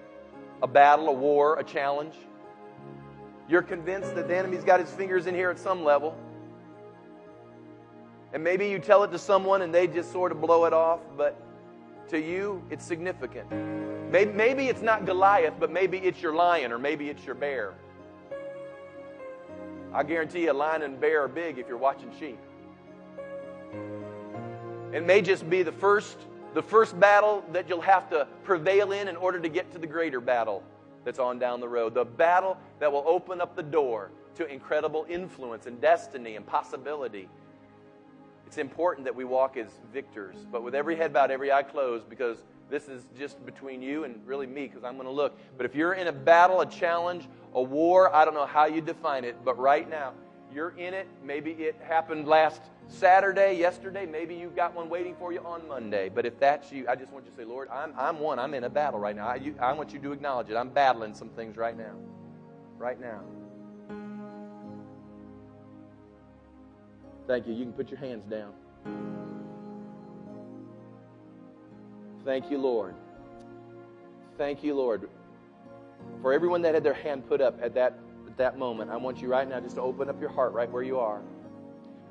a battle, a war, a challenge. You're convinced that the enemy's got his fingers in here at some level. And maybe you tell it to someone and they just sort of blow it off, but to you, it's significant. Maybe, it's not Goliath, but maybe it's your lion or maybe it's your bear. I guarantee you, a lion and bear are big if you're watching sheep. It may just be the first, the first battle that you'll have to prevail in in order to get to the greater battle that's on down the road. The battle that will open up the door to incredible influence and destiny and possibility it's important that we walk as victors, but with every head bowed, every eye closed, because this is just between you and really me, because I'm going to look. But if you're in a battle, a challenge, a war, I don't know how you define it, but right now, you're in it. Maybe it happened last Saturday, yesterday. Maybe you've got one waiting for you on Monday. But if that's you, I just want you to say, Lord, I'm, I'm one. I'm in a battle right now. I, you, I want you to acknowledge it. I'm battling some things right now. Right now. Thank you. You can put your hands down. Thank you, Lord. Thank you, Lord. For everyone that had their hand put up at that, at that moment, I want you right now just to open up your heart right where you are.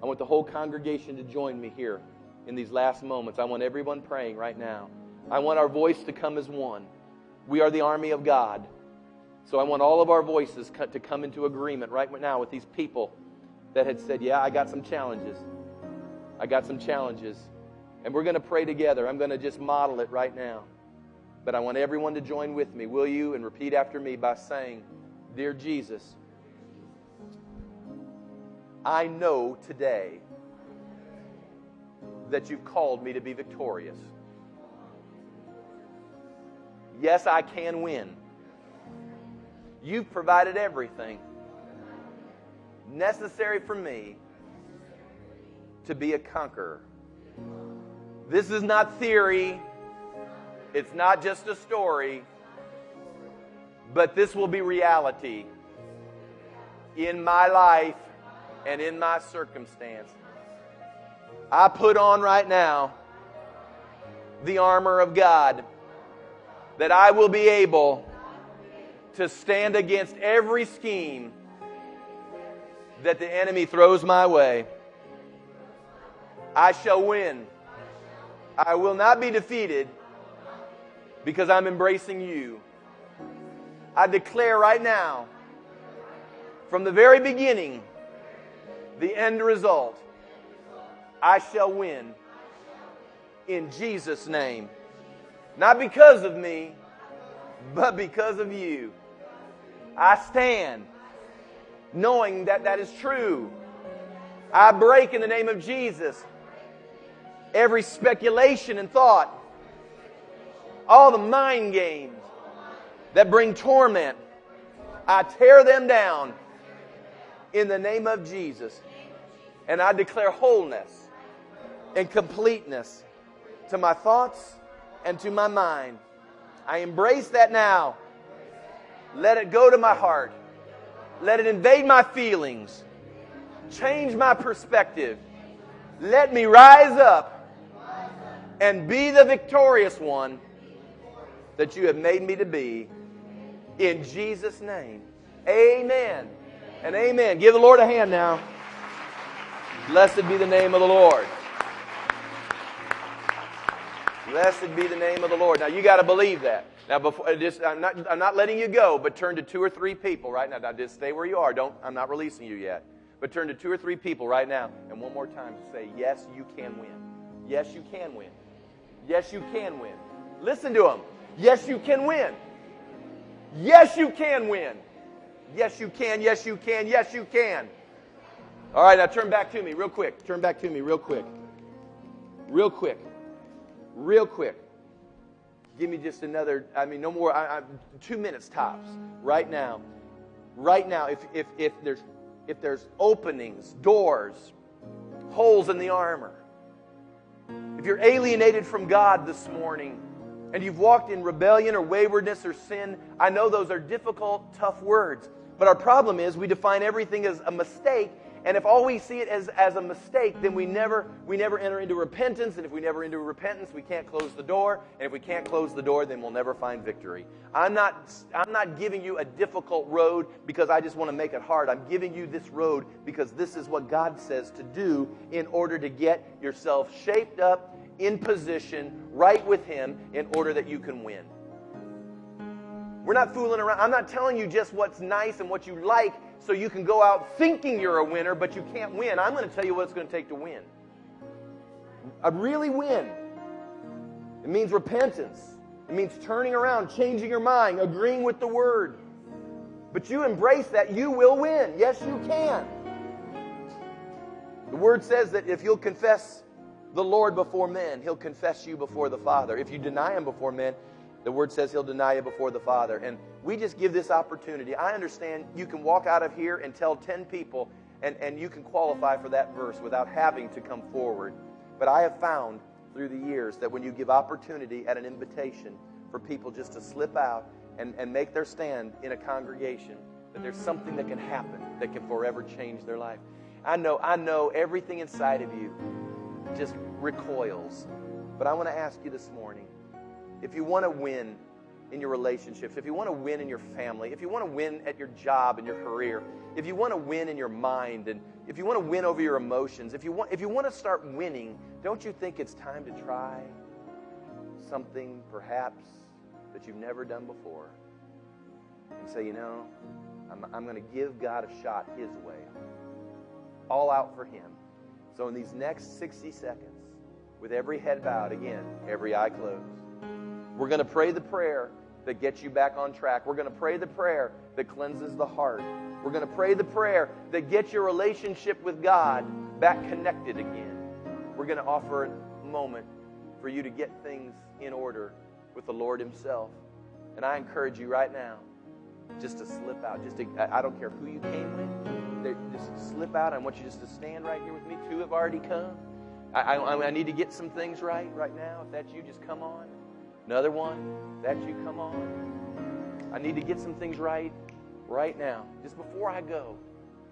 I want the whole congregation to join me here in these last moments. I want everyone praying right now. I want our voice to come as one. We are the army of God. So I want all of our voices to come into agreement right now with these people that had said, Yeah, I got some challenges. I got some challenges. And we're going to pray together. I'm going to just model it right now. But I want everyone to join with me, will you? And repeat after me by saying, Dear Jesus, I know today that you've called me to be victorious. Yes, I can win. You've provided everything necessary for me to be a conqueror. This is not theory. It's not just a story. But this will be reality in my life and in my circumstance. I put on right now the armor of God that I will be able to stand against every scheme that the enemy throws my way. I shall win. I will not be defeated because I'm embracing you. I declare right now, from the very beginning, the end result, I shall win in Jesus' name. Not because of me, but because of you. I stand knowing that that is true. I break in the name of Jesus every speculation and thought, all the mind games that bring torment. I tear them down in the name of Jesus. And I declare wholeness and completeness to my thoughts and to my mind. I embrace that now. Let it go to my heart. Let it invade my feelings. Change my perspective. Let me rise up and be the victorious one that you have made me to be. In Jesus' name. Amen and amen. Give the Lord a hand now. Blessed be the name of the Lord. Blessed be the name of the Lord. Now you got to believe that. Now, before uh, just, I'm not, I'm not letting you go, but turn to two or three people right now. Now, just stay where you are. Don't. I'm not releasing you yet. But turn to two or three people right now, and one more time say, "Yes, you can win. Yes, you can win. Yes, you can win." Listen to them. Yes, you can win. Yes, you can win. Yes, you can. Yes, you can. Yes, you can. All right, now turn back to me real quick. Turn back to me real quick. Real quick. Real quick. Give me just another, I mean, no more, I, I, two minutes tops right now. Right now, if, if, if, there's, if there's openings, doors, holes in the armor, if you're alienated from God this morning, and you've walked in rebellion or waywardness or sin, I know those are difficult, tough words. But our problem is we define everything as a mistake and if all we see it as, as a mistake, then we never, we never enter into repentance. And if we never enter into repentance, we can't close the door. And if we can't close the door, then we'll never find victory. I'm not, I'm not giving you a difficult road because I just want to make it hard. I'm giving you this road because this is what God says to do in order to get yourself shaped up, in position, right with Him, in order that you can win. We're not fooling around. I'm not telling you just what's nice and what you like so you can go out thinking you're a winner, but you can't win. I'm going to tell you what it's going to take to win. I really win. It means repentance. It means turning around, changing your mind, agreeing with the word. But you embrace that, you will win. Yes, you can. The word says that if you'll confess the Lord before men, he'll confess you before the Father. If you deny him before men, the word says he'll deny you before the Father. And we just give this opportunity. I understand you can walk out of here and tell 10 people, and, and you can qualify for that verse without having to come forward. But I have found through the years that when you give opportunity at an invitation for people just to slip out and, and make their stand in a congregation, that there's something that can happen that can forever change their life. I know, I know everything inside of you just recoils. But I want to ask you this morning if you want to win in your relationships, if you want to win in your family, if you want to win at your job and your career, if you want to win in your mind, and if you want to win over your emotions, if you want, if you want to start winning, don't you think it's time to try something perhaps that you've never done before? And say, you know, I'm, I'm going to give God a shot His way, all out for Him. So in these next 60 seconds, with every head bowed, again, every eye closed, we're going to pray the prayer that gets you back on track. We're going to pray the prayer that cleanses the heart. We're going to pray the prayer that gets your relationship with God back connected again. We're going to offer a moment for you to get things in order with the Lord Himself. And I encourage you right now just to slip out. Just to, I don't care who you came with. Just slip out. I want you just to stand right here with me. Two have already come. I, I, I need to get some things right right now. If that's you, just come on. Another one. If that's you, come on. I need to get some things right right now. Just before I go.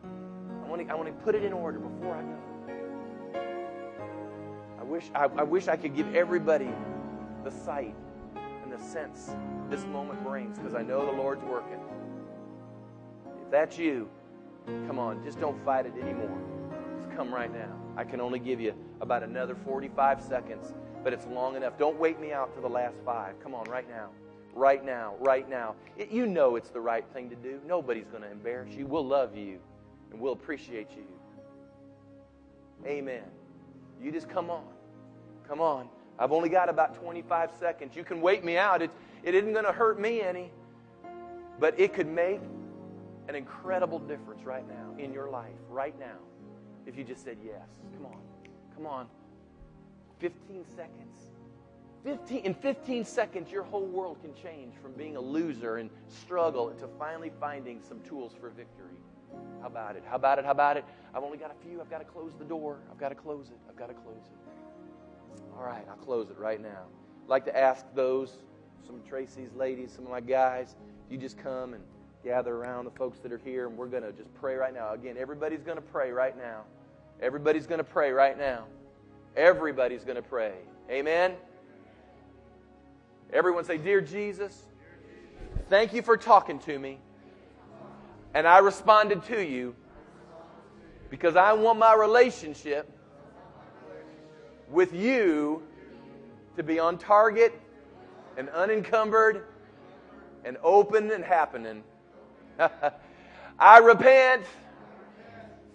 I want to, I want to put it in order before I go. I wish I, I wish I could give everybody the sight and the sense this moment brings because I know the Lord's working. If that's you, come on, just don't fight it anymore. Just come right now. I can only give you about another 45 seconds, but it's long enough. Don't wait me out to the last five. Come on, right now. Right now, right now. It, you know it's the right thing to do. Nobody's going to embarrass you. We'll love you and we'll appreciate you. Amen. You just come on. Come on. I've only got about 25 seconds. You can wait me out. It, it isn't going to hurt me any, but it could make an incredible difference right now in your life, right now, if you just said yes. Come on. Come on. 15 seconds. 15, in 15 seconds, your whole world can change from being a loser and struggle to finally finding some tools for victory. How about it? How about it? How about it? I've only got a few. I've got to close the door. I've got to close it. I've got to close it. All right, I'll close it right now. I'd like to ask those, some Tracy's ladies, some of my guys, you just come and gather around the folks that are here, and we're going to just pray right now. Again, everybody's going to pray right now. Everybody's going to pray right now. Everybody's going to pray. Amen? Everyone say, Dear Jesus, thank you for talking to me. And I responded to you because I want my relationship with you to be on target and unencumbered and open and happening. <laughs> I repent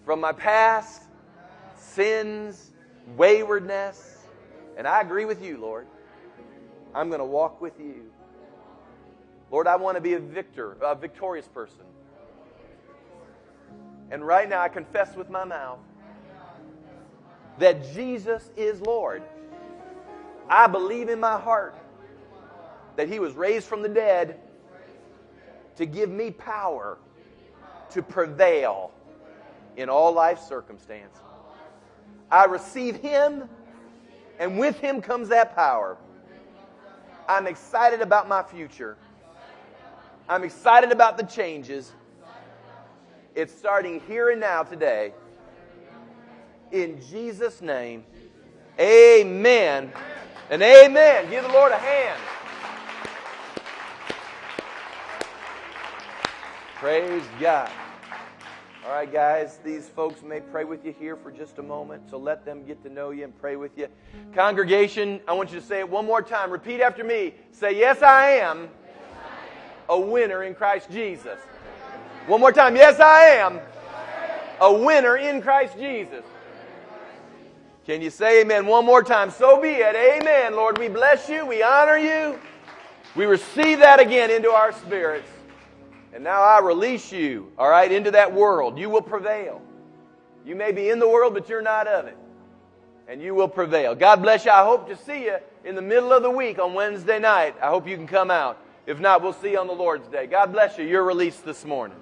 from my past sins, waywardness, and I agree with you, Lord. I'm going to walk with you. Lord, I want to be a victor, a victorious person. And right now, I confess with my mouth that Jesus is Lord. I believe in my heart that He was raised from the dead to give me power to prevail in all life circumstances. I receive Him, and with Him comes that power. I'm excited about my future. I'm excited about the changes. It's starting here and now today. In Jesus' name, amen and amen. Give the Lord a hand. Praise God. All right, guys, these folks may pray with you here for just a moment, so let them get to know you and pray with you. Congregation, I want you to say it one more time. Repeat after me. Say, Yes, I am a winner in Christ Jesus. One more time. Yes, I am a winner in Christ Jesus. Can you say amen one more time? So be it. Amen. Lord, we bless you. We honor you. We receive that again into our spirits. And now I release you, all right, into that world. You will prevail. You may be in the world, but you're not of it. And you will prevail. God bless you. I hope to see you in the middle of the week on Wednesday night. I hope you can come out. If not, we'll see you on the Lord's Day. God bless you. You're released this morning.